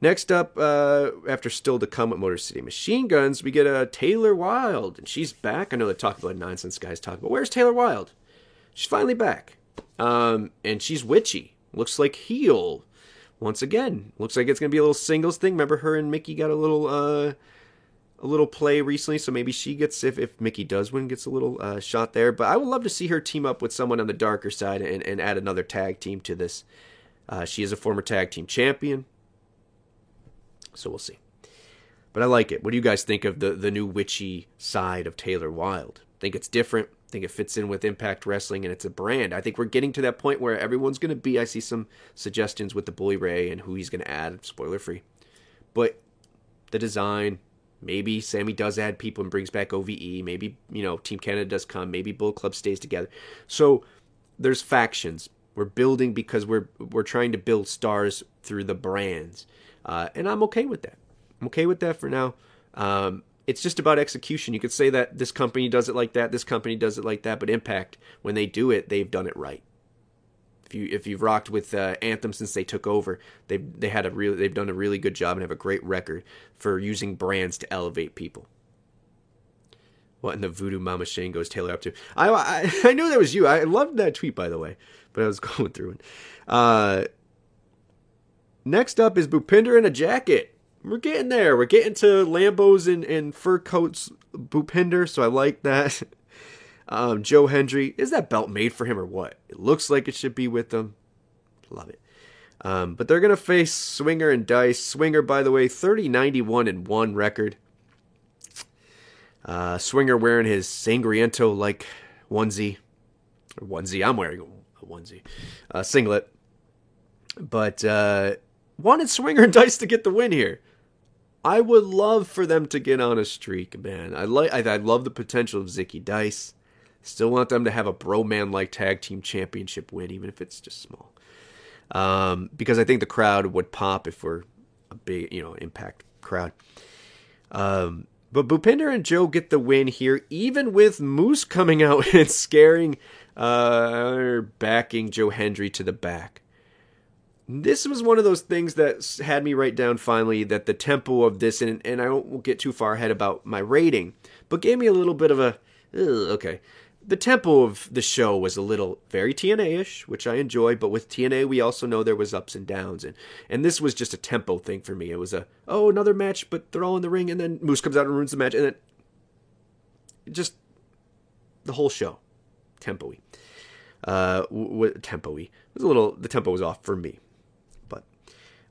Next up, uh, after still to come with Motor City Machine Guns, we get a uh, Taylor Wilde, and she's back. I know they talk about nonsense guys talk about where's Taylor Wilde. She's finally back, um, and she's witchy. Looks like heel once again. Looks like it's gonna be a little singles thing. Remember her and Mickie got a little uh, a little play recently, so maybe she gets if if Mickie does win, gets a little uh, shot there. But I would love to see her team up with someone on the darker side and, and add another tag team to this. Uh, she is a former tag team champion. So we'll see. But I like it. What do you guys think of the the new witchy side of Taylor Wilde? Think it's different? Think it fits in with Impact Wrestling and it's a brand. I think we're getting to that point where everyone's going to be. I see some suggestions with the Bully Ray and who he's going to add. Spoiler free, but the design. Maybe Sami does add people and brings back OVE. Maybe you know Team Canada does come. Maybe Bull Club stays together. So there's factions. We're building because we're we're trying to build stars through the brands. Uh, and I'm okay with that. I'm okay with that for now. Um, it's just about execution. You could say that this company does it like that, this company does it like that, but Impact, when they do it, they've done it right. If you if you've rocked with uh, Anthem since they took over, they've they had a really they've done a really good job and have a great record for using brands to elevate people. What in the voodoo mama Shane goes Taylor up to? I, I I knew that was you. I loved that tweet by the way, but I was going through it. Uh, Next up is Bhupinder in a jacket. We're getting there. We're getting to Lambos and, and fur coats Bhupinder, so I like that. Um, Joe Hendry. Is that belt made for him or what? It looks like it should be with them. Love it. Um, but they're going to face Swinger and Dice. Swinger, by the way, 30 91 and 1 record. Uh, Swinger wearing his Sangriento like onesie. Or onesie. I'm wearing a onesie. Uh, singlet. But uh, wanted Swinger and Dice to get the win here. I would love for them to get on a streak, man. I like I, I love the potential of Zicky Dice. Still want them to have a bro man like tag team championship win, even if it's just small. Um, because I think the crowd would pop if we're a big, you know, impact crowd. Um, but Bhupinder and Joe get the win here, even with Moose coming out and scaring, uh, backing Joe Hendry to the back this was one of those things that had me write down finally that the tempo of this, and, and I won't get too far ahead about my rating, but gave me a little bit of a, okay. The tempo of the show was a little very TNA ish, which I enjoy, but with TNA, we also know there was ups and downs. And, and this was just a tempo thing for me. It was a, oh, another match, but they're all in the ring, and then Moose comes out and ruins the match, and then just the whole show, tempo-y. Uh, w- tempo-y. It was a little, the tempo was off for me.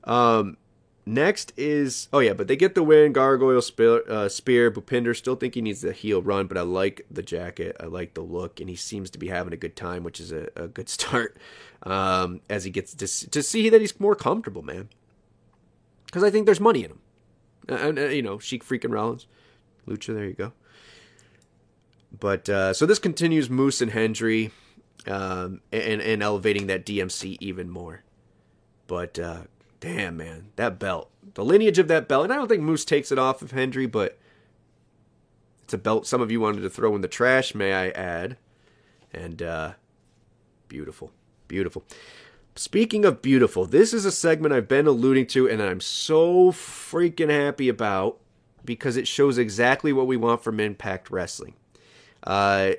Um, next is oh yeah, but they get the win. Gargoyle spear, uh, spear. Bhupinder still think he needs the heel run, but I like the jacket. I like the look, and he seems to be having a good time, which is a, a good start. Um, as he gets to to see that he's more comfortable, man. Because I think there's money in him, and uh, you know, Sheik freaking Rollins, Lucha. There you go. But uh, so this continues Moose and Hendry, um, and and elevating that DMC even more. But uh, damn man, that belt, the lineage of that belt, and I don't think Moose takes it off of Hendry, but it's a belt some of you wanted to throw in the trash, may I add. And uh, beautiful, beautiful. Speaking of beautiful, this is a segment I've been alluding to, and I'm so freaking happy about because it shows exactly what we want from Impact Wrestling. Uh,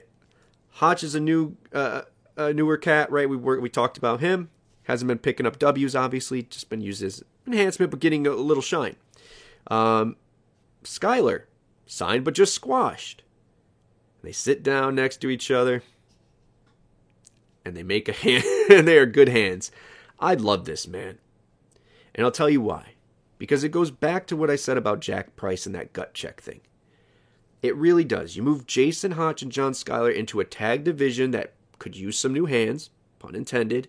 Hotch is a new, uh, a newer cat, right? We were, we talked about him. Hasn't been picking up W's, obviously, just been used as enhancement, but getting a little shine. Um, Skyler, signed but just squashed. They sit down next to each other and they make a hand, and they are good hands. I'd love this, man. And I'll tell you why. Because it goes back to what I said about Jack Price and that gut check thing. It really does. You move Jason Hotch and John Skyler into a tag division that could use some new hands, pun intended,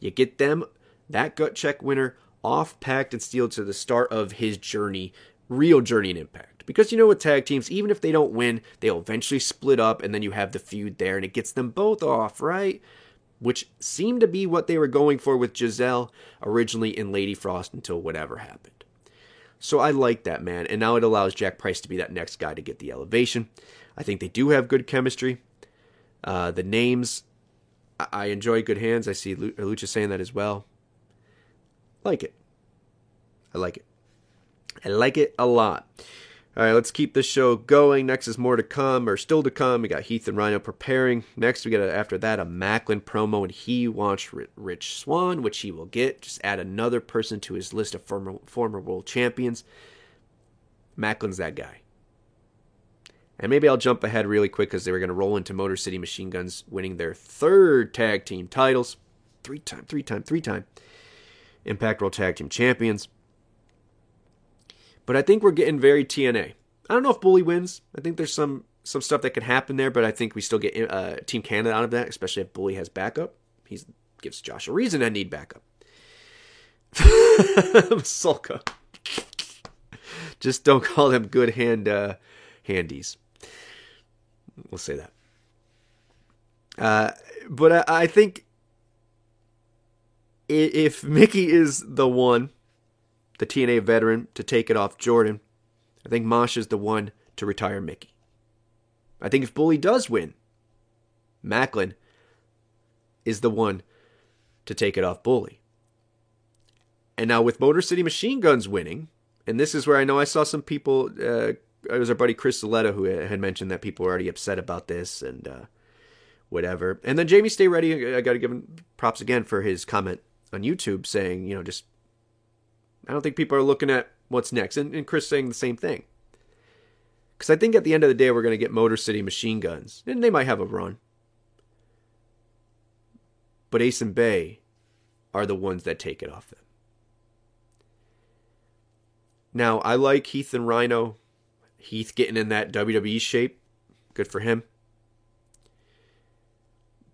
you get them, that gut check winner, off Pact and Steel to the start of his journey, real journey and impact. Because you know, with tag teams, even if they don't win, they'll eventually split up and then you have the feud there and it gets them both off, right? Which seemed to be what they were going for with Gisele originally in Lady Frost until whatever happened. So I like that, man. And now it allows Jack Price to be that next guy to get the elevation. I think they do have good chemistry. Uh, the names I enjoy good hands. I see uh, Lucha saying that as well. Like it. I like it. I like it a lot. All right, let's keep this show going. Next is more to come, or still to come. We got Heath and Rhino preparing. Next, we got after that a Maclin promo, and he wants Rich Swann, which he will get. Just add another person to his list of former former world champions. Maclin's that guy. And maybe I'll jump ahead really quick because they were going to roll into Motor City Machine Guns winning their third tag team titles. Three time, three time, three time. Impact World Tag Team Champions. But I think we're getting very TNA. I don't know if Bully wins. I think there's some some stuff that could happen there, but I think we still get uh, Team Canada out of that, especially if Bully has backup. He gives Josh a reason to need backup. Sulka. Just don't call them good hand uh, handies. We'll say that. Uh, but I, I think if Mickie is the one, the TNA veteran, to take it off Jordynne, I think Mosh is the one to retire Mickie. I think if Bully does win, Maclin is the one to take it off Bully. And now with Motor City Machine Guns winning, and this is where I know I saw some people uh, it was our buddy Chris Zaletta who had mentioned that people were already upset about this and uh, whatever. And then Jamie Stay Ready, I got to give him props again for his comment on YouTube saying, you know, just I don't think people are looking at what's next. And, and Chris saying the same thing. Because I think at the end of the day, we're going to get Motor City machine guns, and they might have a run. But Ace and Bey are the ones that take it off them. Now, I like Heath and Rhino Heath getting in that WWE shape. Good for him.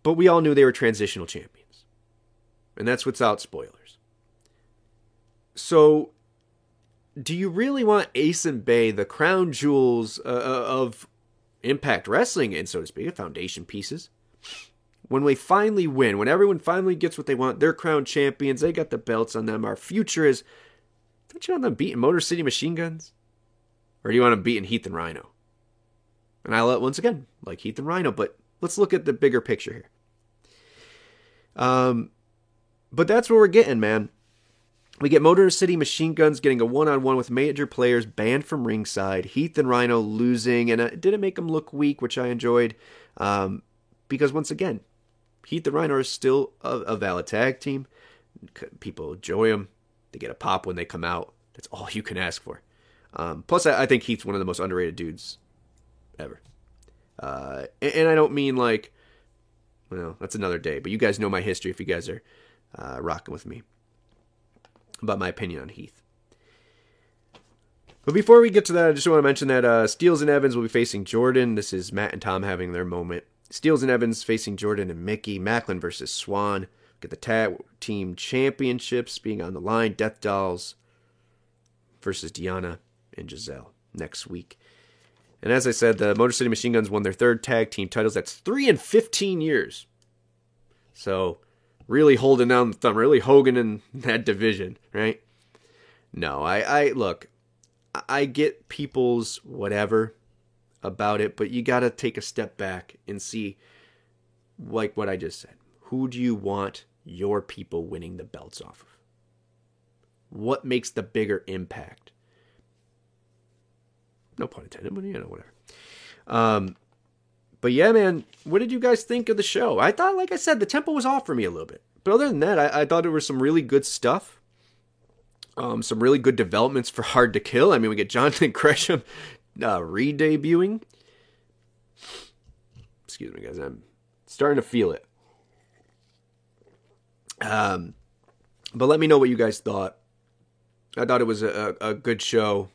But we all knew they were transitional champions. And that's without spoilers. So, do you really want Ace and Bey, the crown jewels uh, uh of Impact Wrestling, and so to speak, the foundation pieces? When we finally win, when everyone finally gets what they want, they're crown champions, they got the belts on them, our future is. Don't you want them beating Motor City Machine Guns? Or do you want to beat in Heath and Rhino? And I let once again like Heath and Rhino, but let's look at the bigger picture here. Um, but that's what we're getting, man. We get Motor City Machine Guns getting a one on one with major players banned from ringside. Heath and Rhino losing, and it didn't make them look weak, which I enjoyed. Um, because once again, Heath and Rhino are still a, a valid tag team. People enjoy them. They get a pop when they come out. That's all you can ask for. Um, plus, I, I, think Heath's one of the most underrated dudes ever. Uh, and, and, I don't mean like, well, that's another day. But you guys know my history if you guys are uh, rocking with me about my opinion on Heath. But before we get to that, I just want to mention that uh, Steelz and Evans will be facing Jordynne. This is Matt and Tom having their moment. Steelz and Evans facing Jordynne and Mickie. Maclin versus Swann. Get the tag team championships being on the line. Death Dollz versus Deonna and Gisele next week. And as I said, the Motor City Machine Guns won their third tag team titles. That's three in 15 years. So really holding down the thumb, really Hogan in that division, right? No, I, I look, I get people's whatever about it, but you got to take a step back and see, like what I just said. Who do you want your people winning the belts off of? What makes the bigger impact? No pun intended, but you know, whatever. Um, but yeah, man, what did you guys think of the show? I thought, like I said, the tempo was off for me a little bit. But other than that, I, I thought there was some really good stuff. Um, some really good developments for Hard to Kill. I mean, we get Jonathan Gresham uh, re-debuting. Excuse me, guys. I'm starting to feel it. Um, but let me know what you guys thought. I thought it was a, a good show.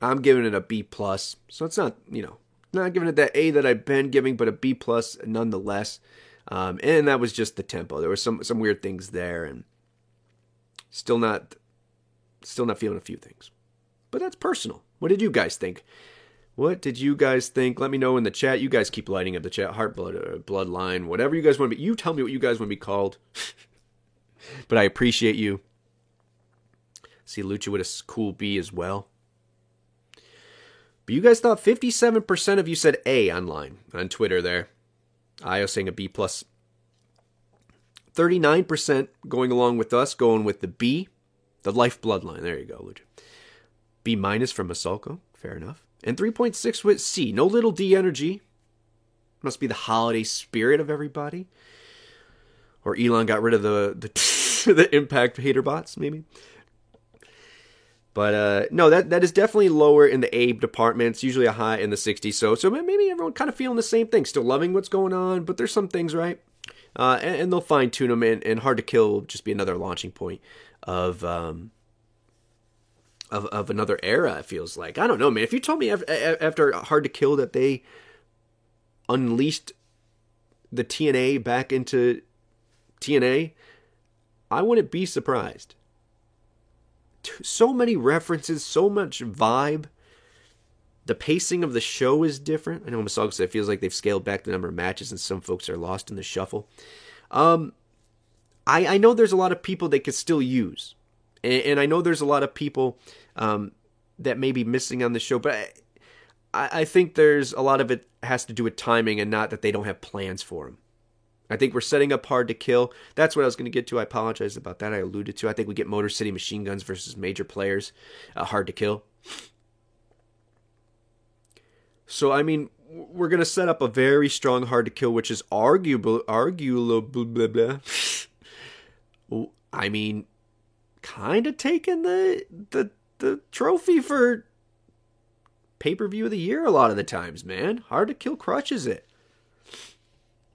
I'm giving it a B plus, so it's not you know not giving it that A that I've been giving, but a B plus nonetheless. Um, and that was just the tempo. There were some some weird things there, and still not still not feeling a few things. But that's personal. What did you guys think? What did you guys think? Let me know in the chat. You guys keep lighting up the chat. Heart, blood, uh, bloodline, whatever you guys want to be. You tell me what you guys want to be called. but I appreciate you. See Lucha with a cool B as well. But you guys thought 57% of you said A online on Twitter there. Io saying a B plus. 39% going along with us, going with the B, the life bloodline. There you go, Lucha. B minus from Masalko. Fair enough. And 3.6 with C. No little D energy. Must be the holiday spirit of everybody. Or Elon got rid of the the, the impact hater bots, maybe. But uh, no, that that is definitely lower in the Abe department. It's usually a high in the 60s. So so maybe everyone kind of feeling the same thing, still loving what's going on, but there's some things right. Uh, and, and, they'll fine tune them, and, and, hard to kill will just be another launching point of um, of of another era. It feels like I don't know, man. If you told me after hard to kill that they unleashed the TNA back into TNA, I wouldn't be surprised so many references, so much vibe. The pacing of the show is different. I know Masago said it feels like they've scaled back the number of matches and some folks are lost in the shuffle. Um, I, I know there's a lot of people they could still use. And, and I know there's a lot of people um, that may be missing on the show, but I, I think there's a lot of it has to do with timing and not that they don't have plans for them. I think we're setting up hard to kill. That's what I was going to get to. I apologize about that. I alluded to. I think we get Motor City Machine Guns versus major players. Uh, hard to kill. So I mean, we're going to set up a very strong hard to kill, which is arguable, arguable. Blah, blah, blah. I mean, kind of taking the the the trophy for pay per view of the year a lot of the times, man. Hard to kill crushes it.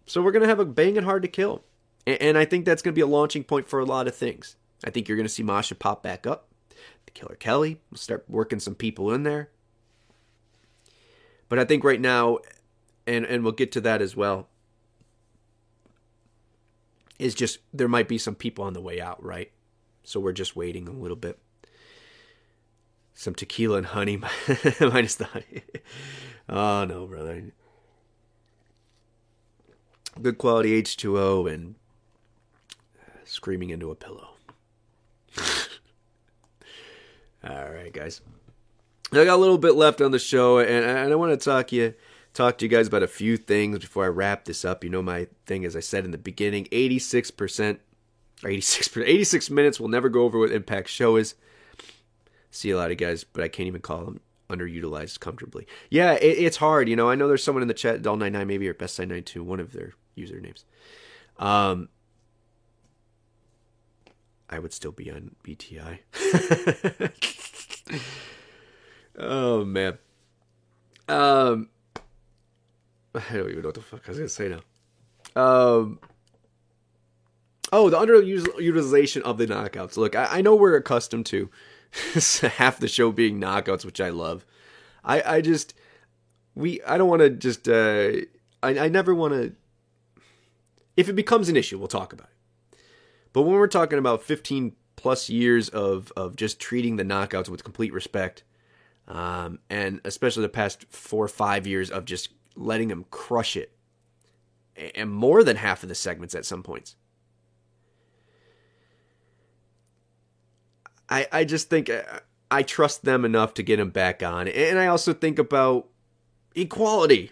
So we're going to have a banging hard to kill. And I think that's going to be a launching point for a lot of things. I think you're going to see Masha pop back up. The Killer Kelly will start working some people in there. But I think right now, and, and we'll get to that as well, is just there might be some people on the way out, right? So we're just waiting a little bit. Some tequila and honey, minus the honey. Oh no, brother good quality H2O and screaming into a pillow. All right, guys. I got a little bit left on the show, and, I want to talk you talk to you guys about a few things before I wrap this up. You know my thing, as I said in the beginning, 86% 86 86 minutes will never go over what Impact show is. See a lot of guys, but I can't even call them underutilized comfortably. Yeah, it, it's hard. You know, I know there's someone in the chat, Doll99 maybe, or Best92, one of their usernames. Um, I would still be on BTI. oh man. Um, I don't even know what the fuck I was gonna say now. Um. Oh, the underutilization of the knockouts. Look, I, I know we're accustomed to half the show being knockouts, which I love. I, I just we I don't want to just uh, I I never want to. If it becomes an issue, we'll talk about it. But when we're talking about 15 plus years of of just treating the knockouts with complete respect, um, and especially the past four or five years of just letting them crush it, and more than half of the segments at some points. I, I just think uh, I trust them enough to get him back on. And I also think about equality.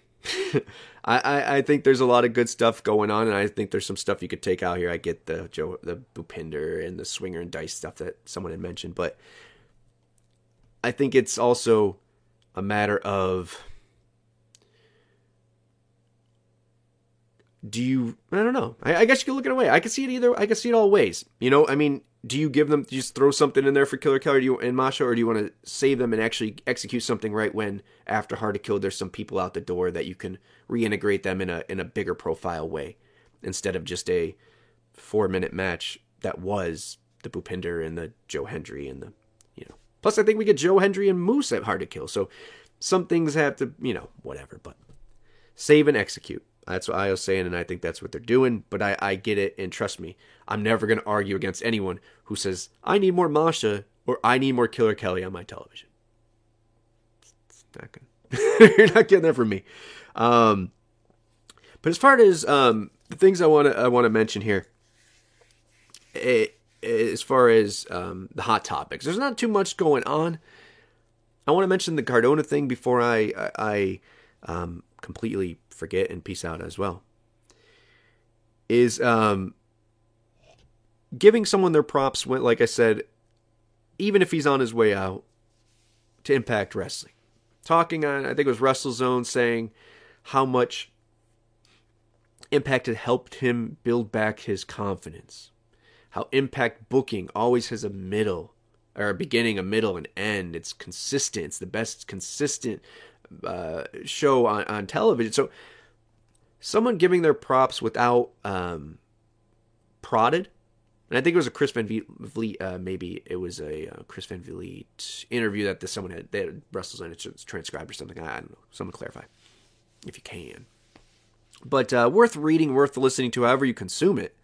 I, I, I, think there's a lot of good stuff going on, and I think there's some stuff you could take out here. I get the Joe, the Bhupinder and the Swinger and Dice stuff that someone had mentioned, but I think it's also a matter of do you I don't know. I, I, guess you can look at it away. I can see it either I can see it all ways. You know, I mean, do you give them just throw something in there for Killer Kelly you, and Masha, or do you want to save them and actually execute something right when after Hard to Kill there's some people out the door that you can reintegrate them in a in a bigger profile way instead of just a four minute match that was the Bhupinder and the Joe Hendry and the you know. Plus, I think we get Joe Hendry and Moose at Hard to Kill, so some things have to you know whatever, but save and execute. That's what I was saying, and I think that's what they're doing. But I, I get it, and trust me, I'm never going to argue against anyone who says, I need more Masha or I need more Killer Kelly on my television. It's not. You're not getting that from me. Um, but as far as um, the things I want to I want to mention here, it, as far as um, the hot topics, there's not too much going on. I want to mention the Cardona thing before I I, I um, completely forget and peace out as well is um, giving someone their props when, like I said, even if he's on his way out to Impact Wrestling. Talking on, I think it was WrestleZone saying how much Impact had helped him build back his confidence. How Impact booking always has a middle, or a beginning, a middle, and end. It's consistent. It's the best consistent uh, show on, on television. So someone giving their props without um, prodded. And I think it was a Chris Van Vliet, uh, maybe it was a uh, Chris Van Vliet interview that this, someone had, they had Russell's on it transcribed or something. I don't know. Someone clarify if you can. But uh, worth reading, worth listening to, however you consume it.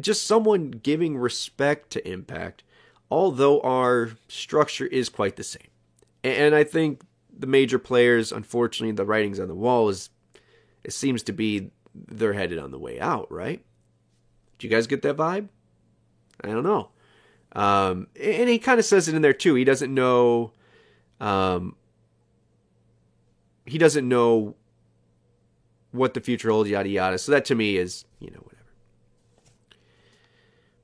Just someone giving respect to Impact, although our structure is quite the same. And I think the major players, unfortunately, the writings on the wall is it seems to be they're headed on the way out, right? Do you guys get that vibe? I don't know. Um, and he kind of says it in there too. He doesn't know. Um, he doesn't know what the future holds, yada yada. So that to me is, you know, whatever.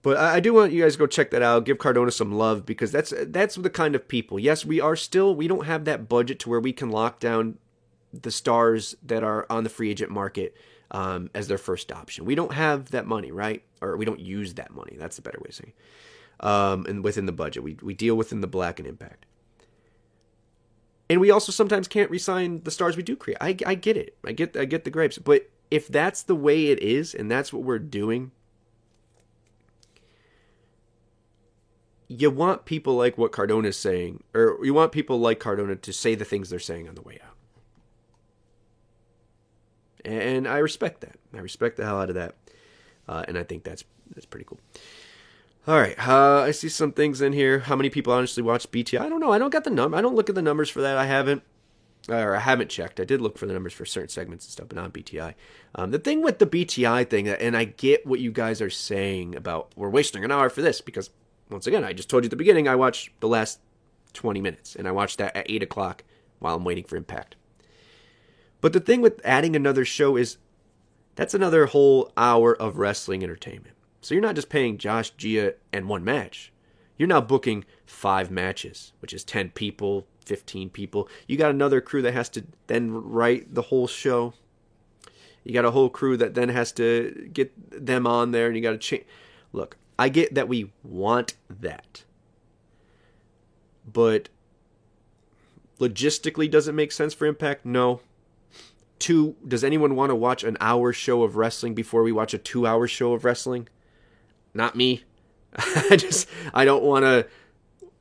But I, do want you guys to go check that out. Give Cardona some love because that's that's the kind of people. Yes, we are still we don't have that budget to where we can lock down the stars that are on the free agent market um, as their first option. We don't have that money, right? Or we don't use that money. That's the better way of saying. It. Um, and within the budget, we we deal within the black and impact. And we also sometimes can't resign the stars we do create. I, I get it. I get I get the grapes. But if that's the way it is, and that's what we're doing you want people like what Cardona is saying, or you want people like Cardona to say the things they're saying on the way out. And I respect that. I respect the hell out of that, uh, and I think that's that's pretty cool. All right, uh, I see some things in here. How many people honestly watch BTI? I don't know. I don't got the number. I don't look at the numbers for that. I haven't, or I haven't checked. I did look for the numbers for certain segments and stuff, but not BTI. Um, the thing with the BTI thing, and I get what you guys are saying about we're wasting an hour for this because once again, I just told you at the beginning, I watched the last 20 minutes, and I watched that at 8 o'clock while I'm waiting for Impact. But the thing with adding another show is that's another whole hour of wrestling entertainment. So you're not just paying Josh Gia and one match. You're now booking five matches, which is 10 people, 15 people. You got another crew that has to then write the whole show. You got a whole crew that then has to get them on there and you got to change. Look, I get that we want that. But logistically, does it make sense for Impact? No. Two, does anyone want to watch an hour show of wrestling before we watch a two hour show of wrestling? Not me. I just, I don't want to,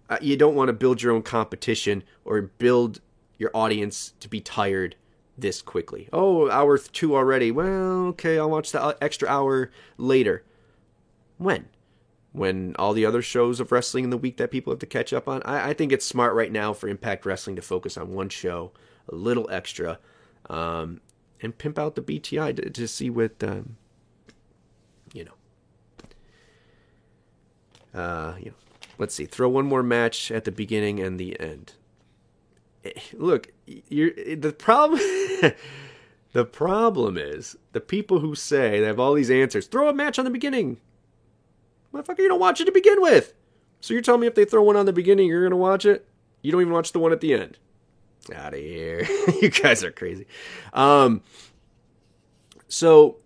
uh, you don't want to build your own competition or build your audience to be tired this quickly. Oh, hour two already. Well, okay, I'll watch the uh, extra hour later. When? When all the other shows of wrestling in the week that people have to catch up on? I, I think it's smart right now for Impact Wrestling to focus on one show, a little extra, um, and pimp out the BTI to, to see what, um, you know. Uh, you know, let's see. Throw one more match at the beginning and the end. Eh, look, you're the problem. the problem is the people who say they have all these answers. Throw a match on the beginning. Motherfucker, you don't watch it to begin with. So you're telling me if they throw one on the beginning, you're gonna watch it? You don't even watch the one at the end. Out of here. you guys are crazy. Um, so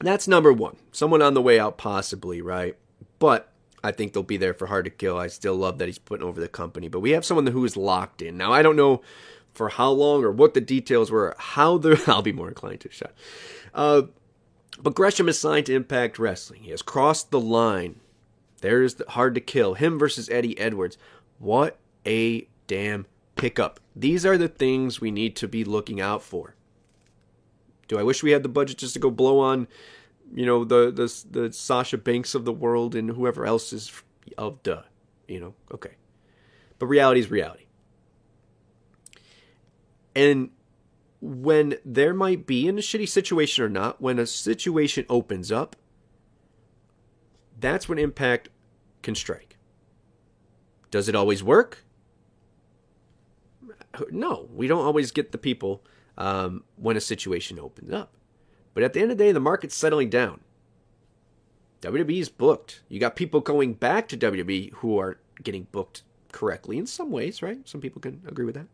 that's number one. Someone on the way out, possibly, right? But I think they'll be there for hard to kill. I still love that he's putting over the company. But we have someone who is locked in. Now, I don't know for how long or what the details were, how the. I'll be more inclined to shut. Uh, but Gresham is signed to Impact Wrestling. He has crossed the line. There's the hard to kill. Him versus Eddie Edwards. What a damn pickup. These are the things we need to be looking out for. Do I wish we had the budget just to go blow on, you know, the the the Sasha Banks of the world and whoever else is of the, you know, okay. But reality is reality. And when there might be in a shitty situation or not, when a situation opens up, that's when impact can strike. Does it always work? No, we don't always get the people um, when a situation opens up. But at the end of the day, the market's settling down. WWE's booked. You got people going back to WWE who are getting booked correctly in some ways, right? Some people can agree with that.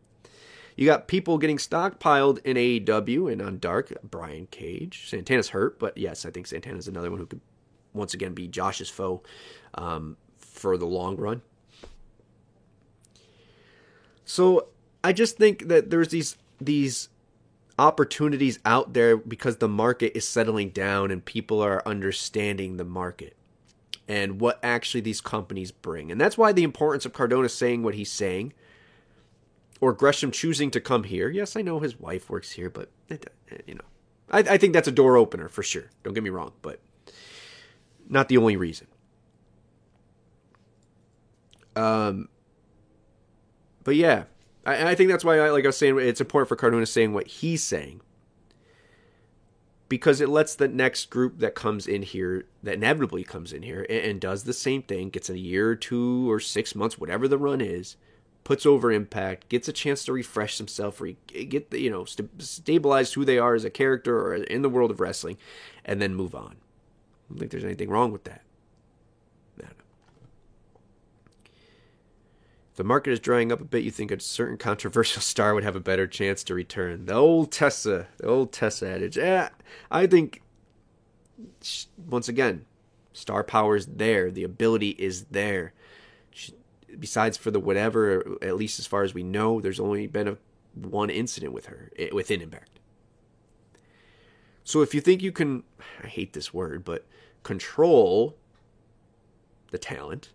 You got people getting stockpiled in AEW and on Dark. Brian Cage. Santana's hurt, but yes, I think Santana's another one who could once again be Josh's foe um, for the long run. So I just think that there's these these opportunities out there because the market is settling down and people are understanding the market and what actually these companies bring. And that's why the importance of Cardona saying what he's saying or Gresham choosing to come here. Yes, I know his wife works here, but it, you know, I, I think that's a door opener for sure. Don't get me wrong, but not the only reason. Um, but yeah, I, I think that's why, I, like I was saying, it's important for Cardona saying what he's saying because it lets the next group that comes in here, that inevitably comes in here and, and does the same thing, gets a year or two or six months, whatever the run is, puts over impact, gets a chance to refresh themselves, re- get the, you know st- stabilize who they are as a character or in the world of wrestling, and then move on. I don't think there's anything wrong with that. The market is drying up a bit, you think a certain controversial star would have a better chance to return. The old Tessa, the old Tessa adage. Yeah, I think once again, star power is there. The ability is there besides for the whatever, at least as far as we know, there's only been a one incident with her eh, within Impact. So if you think you can, I hate this word, but control the talent,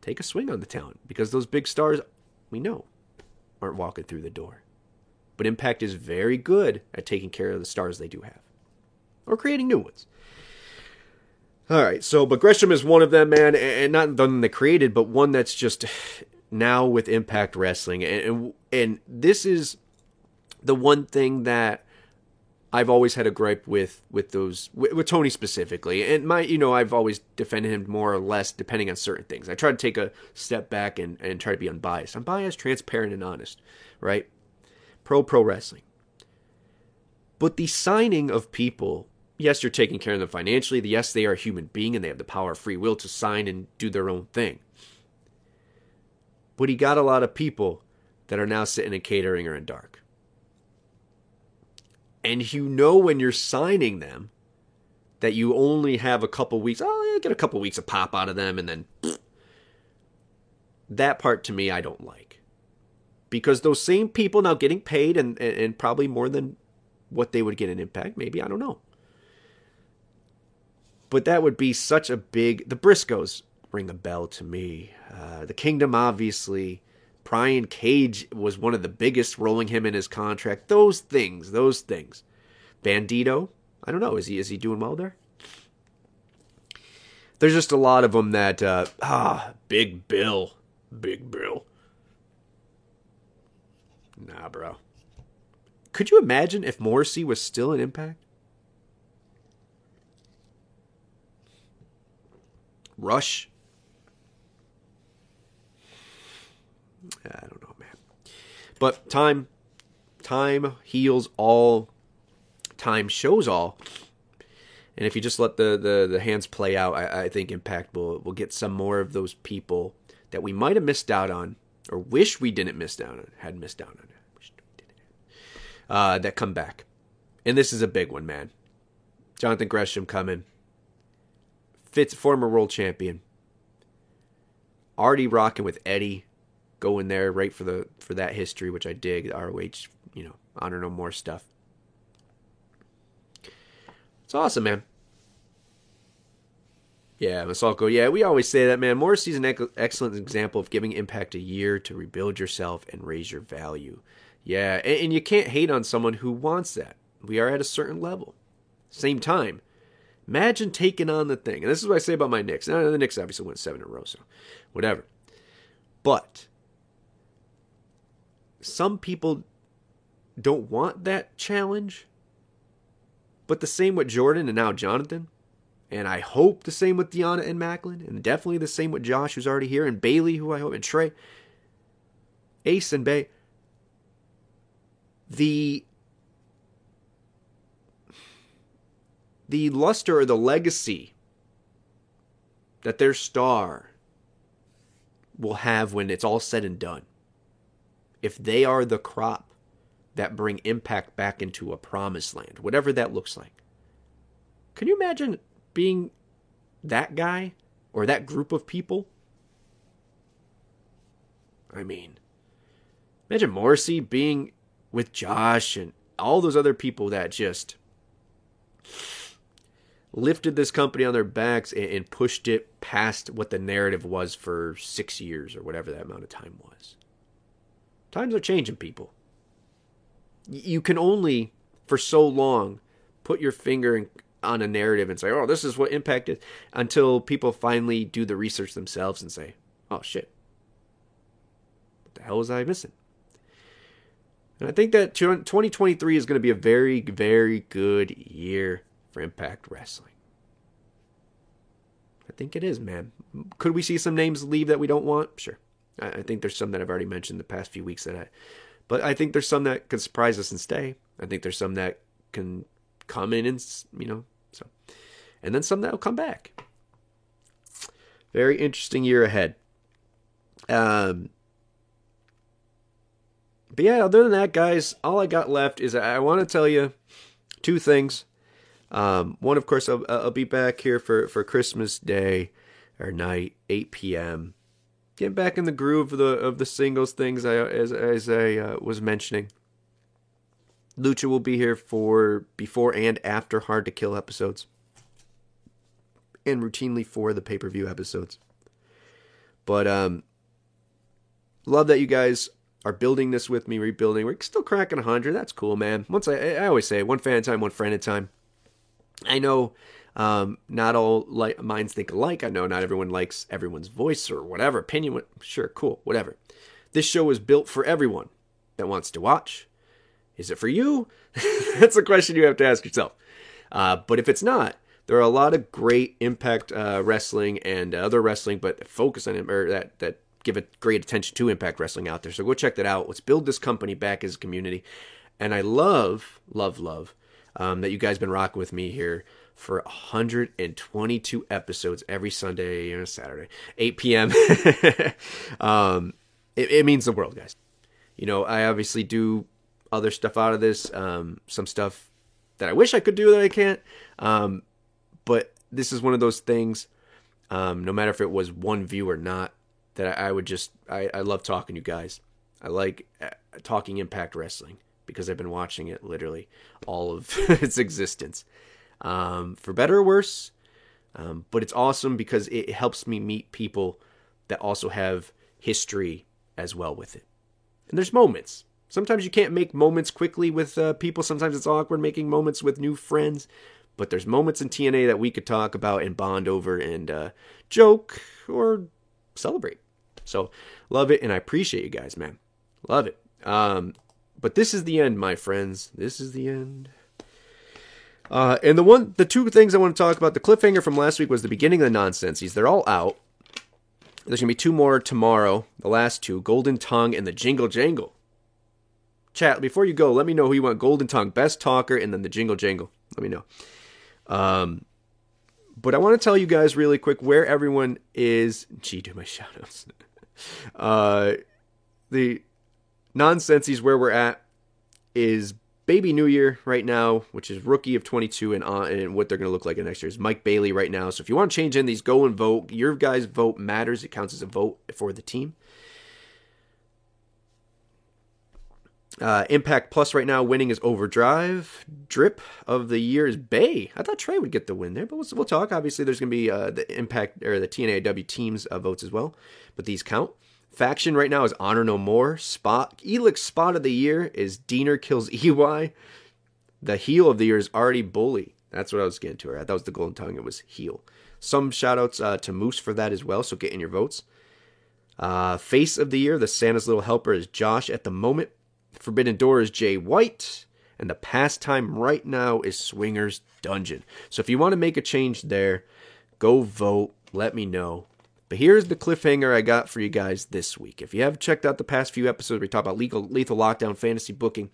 take a swing on the talent because those big stars we know aren't walking through the door. But Impact is very good at taking care of the stars they do have or creating new ones. All right, so but Gresham is one of them, man, and not the one they created, but one that's just now with Impact Wrestling, and and, and this is the one thing that I've always had a gripe with with those with, with, Tony specifically, and my you know I've always defended him more or less depending on certain things. I try to take a step back and and try to be unbiased. I'm biased, transparent, and honest, right? Pro pro wrestling. But the signing of people, yes, you're taking care of them financially. Yes, they are a human being and they have the power of free will to sign and do their own thing. But he got a lot of people that are now sitting in catering or in dark. And you know when you're signing them that you only have a couple weeks, oh, yeah, get a couple weeks of pop out of them and then that part to me I don't like. Because those same people now getting paid and, and, and probably more than what they would get in impact, maybe, I don't know. But that would be such a big the Briscoes ring a bell to me. Uh, the Kingdom obviously Brian Cage was one of the biggest rolling him in his contract. Those things, those things. Bandito, I don't know, is he is he doing well there? There's just a lot of them that uh, ah, Big Bill, Big Bill. Nah, bro. Could you imagine if Morrissey was still an Impact? Rush. I don't know, man. But time, time heals all. Time shows all. And if you just let the, the, the hands play out, I, I think Impact will will get some more of those people that we might have missed out on, or wish we didn't miss out on, had missed out on, uh, that come back. And this is a big one, man. Jonathan Gresham coming. Fitz, former world champion. Already rocking with Eddie, going there right for the for that history, which I dig. The ROH, you know, honor no more stuff. It's awesome, man. Yeah, Masalko. Yeah, we always say that, man. Morrissey's an excellent example of giving Impact a year to rebuild yourself and raise your value. Yeah, and, and you can't hate on someone who wants that. We are at a certain level. Same time, imagine taking on the thing. And this is what I say about my Knicks. Now, the Knicks obviously went seven in a row, so whatever. But some people don't want that challenge. But the same with Jordan and now Jonathan. And I hope the same with Deonna and Maclin. And definitely the same with Josh, who's already here. And Bailey, who I hope. And Trey. Ace and Bey the the luster or the legacy that their star will have when it's all said and done. If they are the crop that bring impact back into a promised land, whatever that looks like. Can you imagine being that guy or that group of people? I mean, imagine Morrissey being with Josh and all those other people that just lifted this company on their backs and, pushed it past what the narrative was for six years or whatever that amount of time was. Times are changing, people. You can only, for so long, put your finger on a narrative and say, oh, this is what Impact is, until people finally do the research themselves and say, oh, shit. What the hell was I missing? And I think that 2023 is going to be a very, very good year for Impact Wrestling. I think it is, man. Could we see some names leave that we don't want? Sure. I think there's some that I've already mentioned the past few weeks that I, but I think there's some that could surprise us and stay. I think there's some that can come in and you know so, and then some that will come back. Very interesting year ahead. Um, but yeah, other than that, guys, all I got left is I want to tell you two things. Um, one, of course, I'll, I'll, be back here for, for Christmas Day or night, 8 p.m. Getting back in the groove of the of the singles things I, as as I uh, was mentioning. Lucha will be here for before and after Hard to Kill episodes, and routinely for the pay per view episodes. But um, love that you guys are building this with me, rebuilding. We're still cracking 100. That's cool, man. Once I, I always say, one fan at a time, one friend at a time. I know um, not all li- minds think alike. I know not everyone likes everyone's voice or whatever opinion. Sure, cool, whatever. This show is built for everyone that wants to watch. Is it for you? That's a question you have to ask yourself. Uh, but if it's not, there are a lot of great Impact uh, Wrestling and other wrestling, but focus on it or that that give it great attention to Impact Wrestling out there. So go check that out. Let's build this company back as a community. And I love, love, love um, that you guys been rocking with me here for 122 episodes every Sunday and Saturday, 8 p.m. um, it, it, means the world, guys. You know, I obviously do other stuff out of this, um, some stuff that I wish I could do that I can't. Um, but this is one of those things, um, no matter if it was one view or not, that I, I would just, I, I love talking to you guys. I like uh, talking Impact Wrestling because I've been watching it literally all of its existence um, for better or worse. Um, but it's awesome because it helps me meet people that also have history as well with it. And there's moments. Sometimes you can't make moments quickly with uh, people. Sometimes it's awkward making moments with new friends. But there's moments in TNA that we could talk about and bond over and uh, joke or celebrate. So love it, and I appreciate you guys, man. Love it. Um, but this is the end, my friends. This is the end. Uh, and the one, the two things I want to talk about, the cliffhanger from last week was the beginning of the nonsensies. They're all out. There's gonna be two more tomorrow. The last two, Golden Tongue and the Jingle Jangle. Chat before you go. Let me know who you want. Golden Tongue, best talker, and then the Jingle Jangle. Let me know. Um, but I want to tell you guys really quick where everyone is. Gee, do my shoutouts. uh, the nonsensies where we're at is Baby New Year right now, which is rookie of 22 and on, and what they're going to look like in next year is Mike Bailey right now. So if you want to change in these, go and vote. Your guys' vote matters. It counts as a vote for the team. Uh, Impact Plus right now winning is Overdrive. Drip of the year is Bey. I thought Trey would get the win there, but we'll, we'll talk. Obviously, there's going to be uh, the Impact or the TNAW teams uh, votes as well, but these count. Faction right now is Honor No More. Spot Elix Spot of the Year is Deaner kills EY. The heel of the year is already Bully. That's what I was getting to. Right? That was the golden tongue. It was heel. Some shout outs uh, to Moose for that as well. So get in your votes. Uh, face of the year, the Santa's little helper is Josh at the moment. Forbidden Door is Jay White. And the pastime right now is Swingers Dungeon. So if you want to make a change there, go vote. Let me know. But here's the cliffhanger I got for you guys this week. If you have checked out the past few episodes, we talk about lethal, lethal lockdown fantasy booking,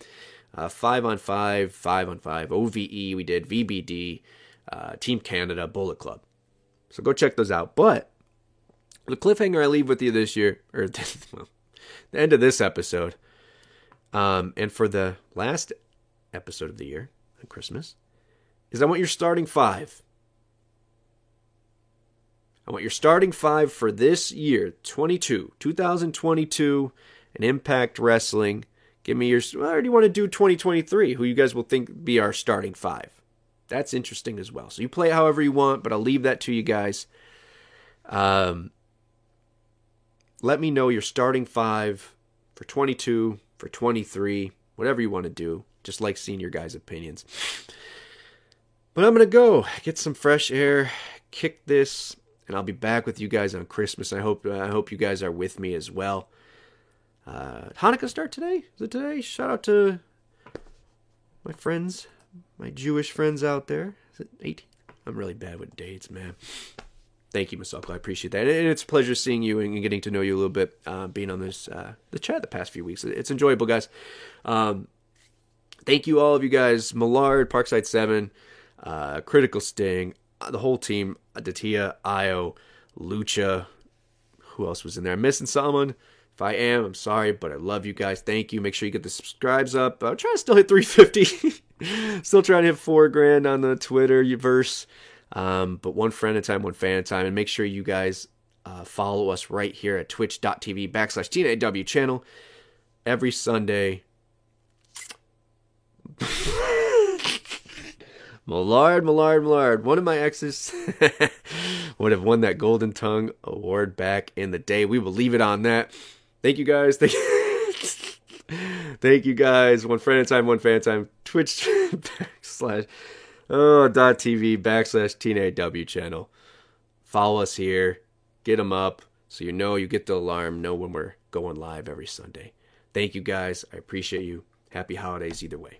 uh, five on five, five on five, OVE. We did VBD, uh, Team Canada, Bullet Club. So go check those out. But the cliffhanger I leave with you this year, or well, the end of this episode, um, and for the last episode of the year Christmas, is I want your starting five. I want your starting five for this year, 22, 2022, and Impact Wrestling. Give me your. Well, I already want to do 2023. Who you guys will think be our starting five? That's interesting as well. So you play however you want, but I'll leave that to you guys. Um, let me know your starting five for 22, for 23, whatever you want to do. Just like seeing your guys' opinions. But I'm going to go get some fresh air, kick this and I'll be back with you guys on Christmas. I hope I hope you guys are with me as well. Uh, Hanukkah start today? Is it today? Shout out to my friends, my Jewish friends out there. Is it 18? I'm really bad with dates, man. Thank you, Masako. I appreciate that, and it's a pleasure seeing you and getting to know you a little bit, uh, being on this uh, the chat the past few weeks. It's enjoyable, guys. Um, thank you, all of you guys. Millard, Parkside Seven, uh, Critical Sting, the whole team, Adatia, Io, Lucha. Who else was in there? I'm missing someone. If I am, I'm sorry, but I love you guys. Thank you. Make sure you get the subscribes up. I'm trying to still hit 350. still trying to hit four grand on the Twitter verse. Um, but one friend at a time, one fan at a time. And make sure you guys uh, follow us right here at twitch.tv backslash TNAW channel every Sunday. Millard, Millard, Millard. One of my exes would have won that Golden Tongue award back in the day. We will leave it on that. Thank you guys. Thank you. Thank you guys. One friend at a time, one fan at a time. Twitch backslash oh dot TV backslash TNAW channel. Follow us here. Get them up so you know you get the alarm. Know when we're going live every Sunday. Thank you guys. I appreciate you. Happy holidays either way.